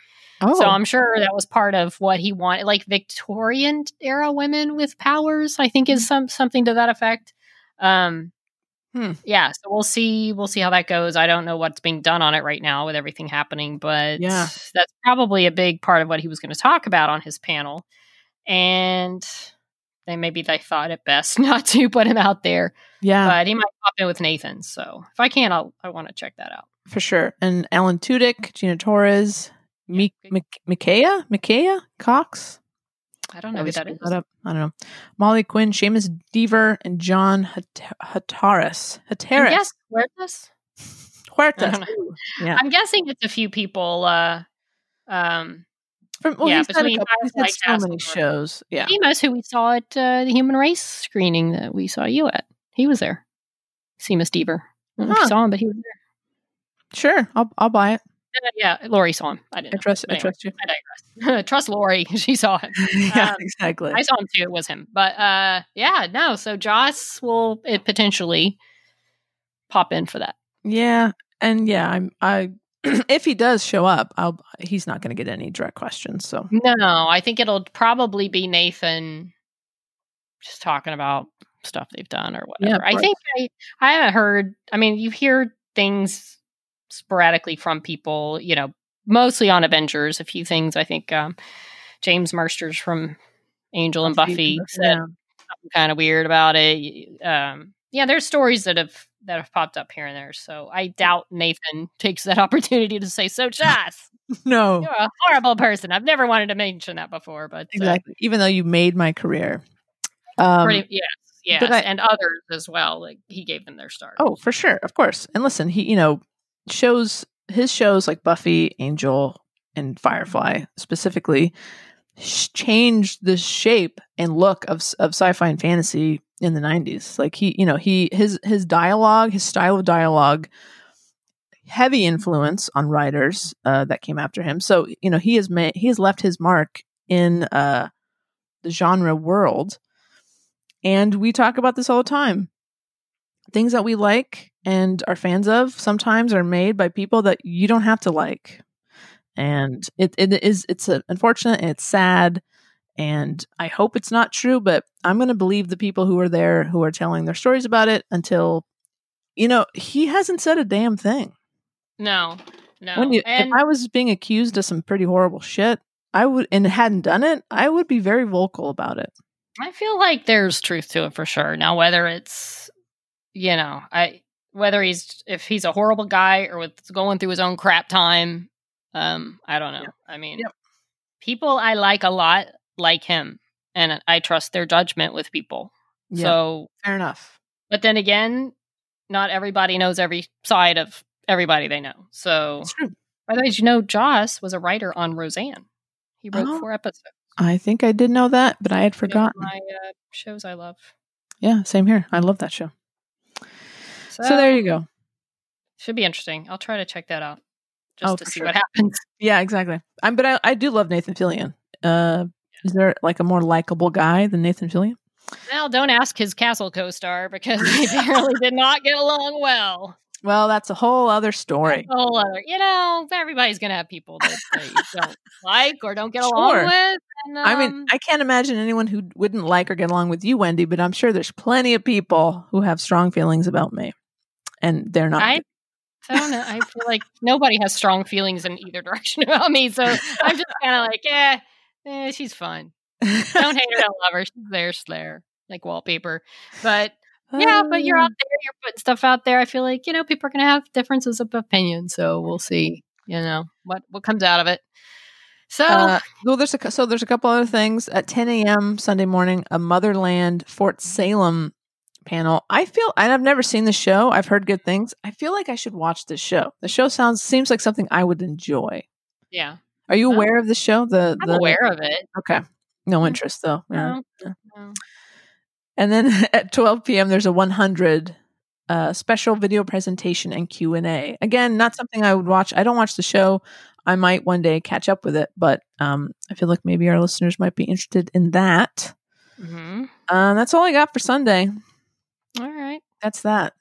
Oh, So I'm sure that was part of what he wanted, like Victorian era women with powers. I think is some something to that effect. Um, Hmm. yeah. So we'll see. We'll see how that goes. I don't know what's being done on it right now with everything happening, but Yeah. that's probably a big part of what he was going to talk about on his panel. And then maybe they thought it best not to put him out there, yeah, but he might pop in with Nathan. So if I can, I'll I want to check that out. for sure. And Alan Tudyk, Gina Torres, Mi-. Mi- Micaiah, Micaiah Cox. I don't know who that up. I don't know. Molly Quinn, Seamus Dever, and John Hat- Hataris. Hataris. Yes, this? Huertas. Yeah. I'm guessing it's a few people. Uh, um, From, well, Yeah, he's had, a between couple, he's had so many shows. Yeah. Amos, who we saw at uh, the Human Race screening that we saw you at, he was there. Seamus Dever. I don't know if Huh. you saw him, but he was there. Sure. I'll, I'll buy it. Uh, yeah, Lori saw him. I didn't. I trust, But I trust you. I digress. trust Lori. She saw him. yeah, Um, exactly. I saw him too. It was him. But uh, yeah, no. So Joss will it potentially pop in for that. yeah. And yeah, I'm, I, if he does show up, I'll, he's not going to get any direct questions. So No, I think it'll probably be Nathan just talking about stuff they've done or whatever. of I think I, I haven't heard. I mean, you hear things sporadically from people, you know, mostly on Avengers. A few things I think um, James Marsters from Angel and Buffy said Yeah. something kind of weird about it. Um, yeah, there's stories that have that have popped up here and there. So I doubt Nathan takes that opportunity to say, "So, Joss, No, you're a horrible person." I've never wanted to mention that before, but uh, exactly. Even though you made my career. Um, pretty, yes, yes, I- and others as well. Like he gave them their start. Oh, for sure, of course. And listen, he you know shows his shows like Buffy, Angel, and Firefly specifically changed the shape and look of of sci-fi and fantasy in the 90s. Like he, you know, he his his dialogue, his style of dialogue heavy influence on writers uh, that came after him. So, you know, he has made he has left his mark in uh the genre world. And we talk about this all the time things that we like and are fans of sometimes are made by people that you don't have to like and it, it is it's uh unfortunate and it's sad and i hope it's not true but i'm going to believe the people who are there who are telling their stories about it until you know he hasn't said a damn thing no, no. you, and if i was being accused of some pretty horrible shit i would and hadn't done it i would be very vocal about it I feel like there's truth to it for sure. Now, whether it's you know, I whether he's if he's a horrible guy or with going through his own crap time, um, I don't know. Yep. I mean, people I like a lot like him, and I trust their judgment with people. Yeah. So, fair enough but then again, not everybody knows every side of everybody they know. So, it's true by the way, did you know Joss was a writer on Roseanne? He wrote Oh. four episodes. i think i did know that but i had forgotten my uh, shows I love. yeah same here i love that show so there you go Should be interesting. I'll try to check that out. Just Oh, to see sure. what happens. Yeah, exactly. I'm, but I, I do love Nathan Fillion. Uh, is there like a more likable guy than Nathan Fillion? Well, don't ask his Castle co-star because they apparently did not get along well. Well, that's a whole other story. A whole other, you know, everybody's gonna have people that they don't like or don't get Sure. along with. And, I mean, um, I can't imagine anyone who wouldn't like or get along with you, Wendy, but I'm sure there's plenty of people who have strong feelings about me. And they're not. I don't know. I feel like nobody has strong feelings in either direction about me, so I'm just kind of like, eh, eh, she's fun. Don't hate her, don't love her. She's there, she's there, like wallpaper. But yeah, but you're out there, you're putting stuff out there. I feel like you know people are gonna have differences of opinion, so we'll see. You know what what comes out of it. So Uh, well, there's a so there's a couple other things at 10 a.m. Sunday morning. A Motherland Fort Salem panel. I feel and I've never seen the show. I've heard good things. I feel like I should watch this show. The show sounds seems like something I would enjoy. yeah, Are you Oh. aware of the show? The I'm the aware of it. okay, no Mm. interest though. Yeah. No, no. And then at 12 p.m. there's a 100 uh, special video presentation and Q and A. Again, not something I would watch. I don't watch the show. I might one day catch up with it, but um, I feel like maybe our listeners might be interested in that. hmm Uh, that's all I got for Sunday. All right. That's that.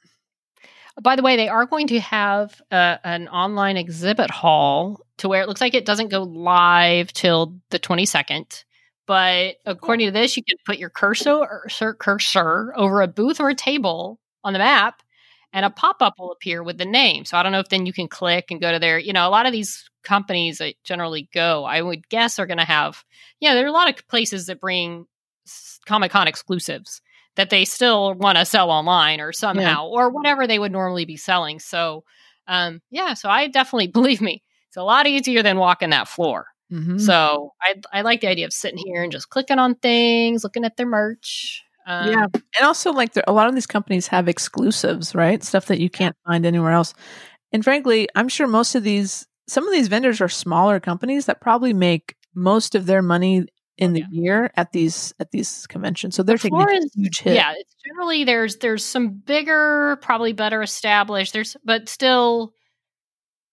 By the way, they are going to have uh, an online exhibit hall to where it looks like it doesn't go live till the 22nd. But according to this, you can put your cursor or cursor over a booth or a table on the map, and a pop up will appear with the name. So I don't know if then you can click and go to their. You know, a lot of these companies that generally go, I would guess, are going to have. Yeah, there are a lot of places that bring Comic Con exclusives that they still want to sell online or somehow or whatever they would normally be selling. So, um, yeah, so I definitely believe me, it's a lot easier than walking that floor. Mhm. So I I like the idea of sitting here and just clicking on things, looking at their merch. Um, yeah, and also like there, a lot of these companies have exclusives, right? Stuff that you can't find anywhere else. And frankly, I'm sure most of these, some of these vendors are smaller companies that probably make most of their money Oh, in the Yeah. year at these at these conventions. So they're taking a huge hit. yeah. It's generally there's there's some bigger, probably better established. There's but still,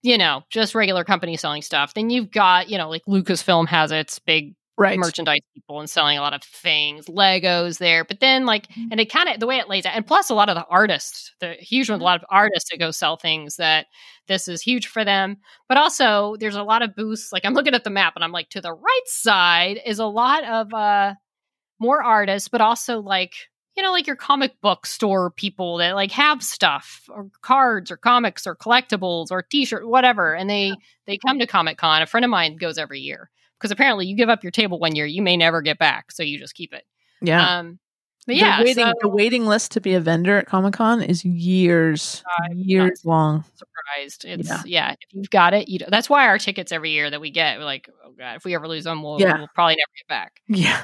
you know, just regular company selling stuff. Then you've got you know like Lucasfilm has its big right. merchandise people and selling a lot of things, Legos there. But then like, and it kind of the way it lays out, and plus a lot of the artists, the huge one, a lot of artists that go sell things that this is huge for them. But also there's a lot of booths. Like I'm looking at the map and I'm like, to the right side is a lot of uh more artists, but also like you know, like your comic book store people that like have stuff or cards or comics or collectibles or t-shirt, whatever. And they they come to Comic Con. A friend of mine goes every year because apparently you give up your table one year, you may never get back, so you just keep it. Yeah. Um, but yeah, the waiting, so the waiting list to be a vendor at Comic Con is years, I'm years long. surprised. It's Yeah. yeah. if you've got it, you. Know, That's why our tickets every year that we get, we're like, oh god, if we ever lose them, we'll, Yeah. we'll probably never get back. Yeah.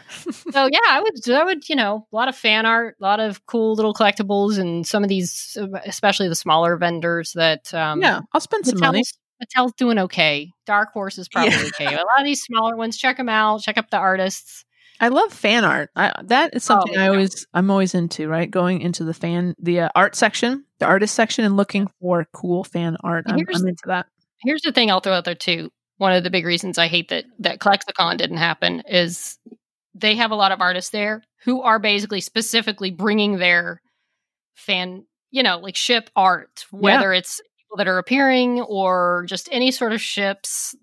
so yeah, I would, I would, you know, a lot of fan art, a lot of cool little collectibles, and some of these, especially the smaller vendors that, um, yeah. I'll spend some money. Mattel's, doing okay. Dark Horse is probably Yeah. okay. A lot of these smaller ones, check them out. Check up the artists. I love fan art. I, that is something I yeah. always I'm always into. Right, going into the fan the uh, art section, the artist section, and looking for cool fan art. I'm, I'm into that. Here's the thing I'll throw out there too. One of the big reasons I hate that that ClexaCon didn't happen is they have a lot of artists there who are basically specifically bringing their fan, you know, like ship art, whether it's people that are appearing or just any sort of ships.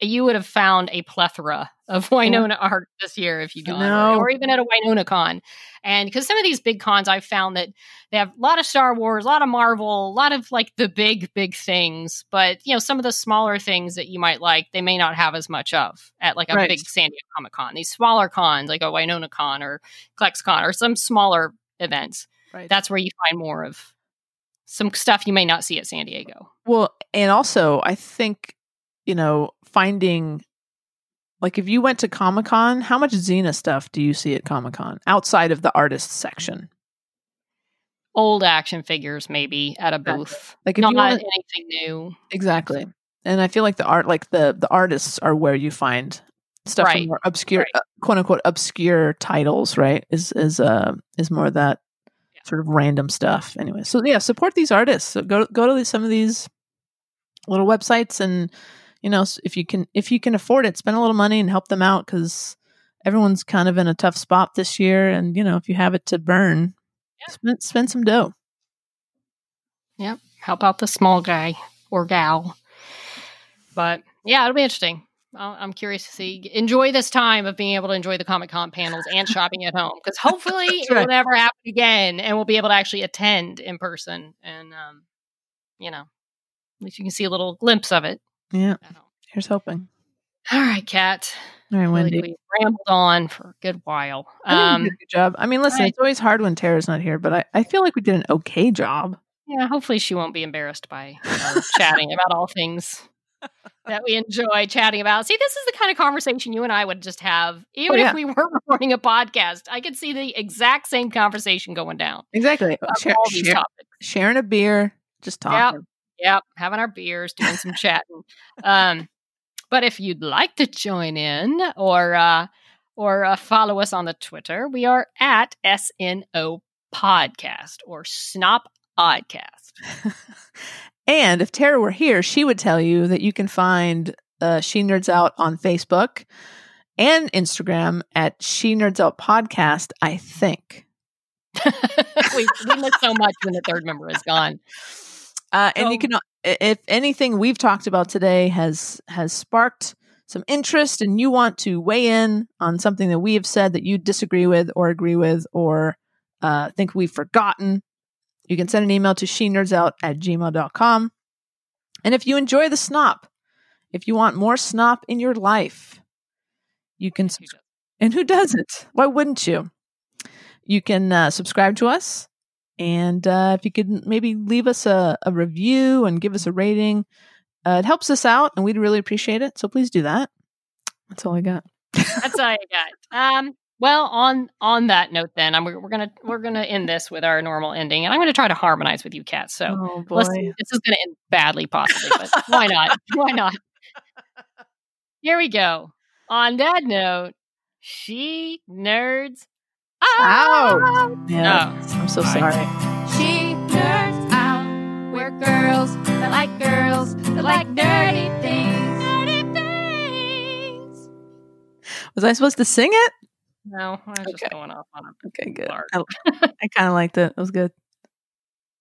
You would have found a plethora of Wynonna art this year if you I gone, or, or even at a Wynonna con. And because some of these big cons, I've found that they have a lot of Star Wars, a lot of Marvel, a lot of like the big, big things. But you know, some of the smaller things that you might like, they may not have as much of at like a Right. big San Diego Comic Con. These smaller cons, like a Wynonna Con or ClexaCon, or some smaller events, Right. that's where you find more of some stuff you may not see at San Diego. Well, and also I think you know finding like if you went to Comic Con, how much Xena stuff do you see at Comic Con outside of the artist section? Old action figures, maybe at a booth. Like if Not you want anything new. exactly, and I feel like the art, like the the artists, are where you find stuff Right. from more obscure, Right. uh, quote unquote, obscure titles. Right? Is is uh is more that sort of random stuff. Anyway, so yeah, support these artists. So go go to some of these little websites and you know if you can if you can afford it spend a little money and help them out because everyone's kind of in a tough spot this year and you know if you have it to burn spend, spend some dough Yep. Help out the small guy or gal. But yeah, it'll be interesting. I'm curious to see. Enjoy this time of being able to enjoy the Comic Con panels and shopping at home because hopefully it right. will never happen again and we'll be able to actually attend in person. And, um, you know, at least you can see a little glimpse of it yeah here's hoping All right, Kat. all right Really, wendy we rambled on for a good while. Um, good job i mean listen I- it's always hard when tara's not here but I, I feel like we did an okay job Yeah, hopefully she won't be embarrassed by chatting about all things that we enjoy chatting about. See, this is the kind of conversation you and I would just have, even Oh, yeah. if we weren't recording a podcast. I could see the exact same conversation going down. exactly Share- share- topics. sharing a beer just talking Yep, having our beers, doing some chatting. Um, but if you'd like to join in or uh, or uh, follow us on the Twitter, we are at SNO Podcast or Snop Oddcast. and if Tara were here, she would tell you that you can find uh, She Nerds Out on Facebook and Instagram at She Nerds Out Podcast, I think. we, we miss so much when the third member is gone. Uh, and you can, if anything we've talked about today has has sparked some interest, and you want to weigh in on something that we have said that you disagree with, or agree with, or uh, think we've forgotten, you can send an email to she nerds out at gmail.com. And if you enjoy the snop, if you want more snop in your life, you can subscribe. And who doesn't? Why wouldn't you? You can uh, subscribe to us. And uh, if you could maybe leave us a, a review and give us a rating, uh, it helps us out and we'd really appreciate it. So please do that. That's all I got. That's all I got. Um, well, on on that note, then I'm, we're gonna we're gonna end this with our normal ending, and I'm gonna try to harmonize with you, Kat. So oh boy. Listen, this is going to end badly, possibly, but why not? Why not? Here we go. On that note, she nerds out. Out. Yeah. Oh, I'm so sorry. She nerds out. We're girls that like girls that like nerdy things. Nerdy things. Was I supposed to sing it? No, I was just going off on a Okay, good. I, I kind of liked it. It was good.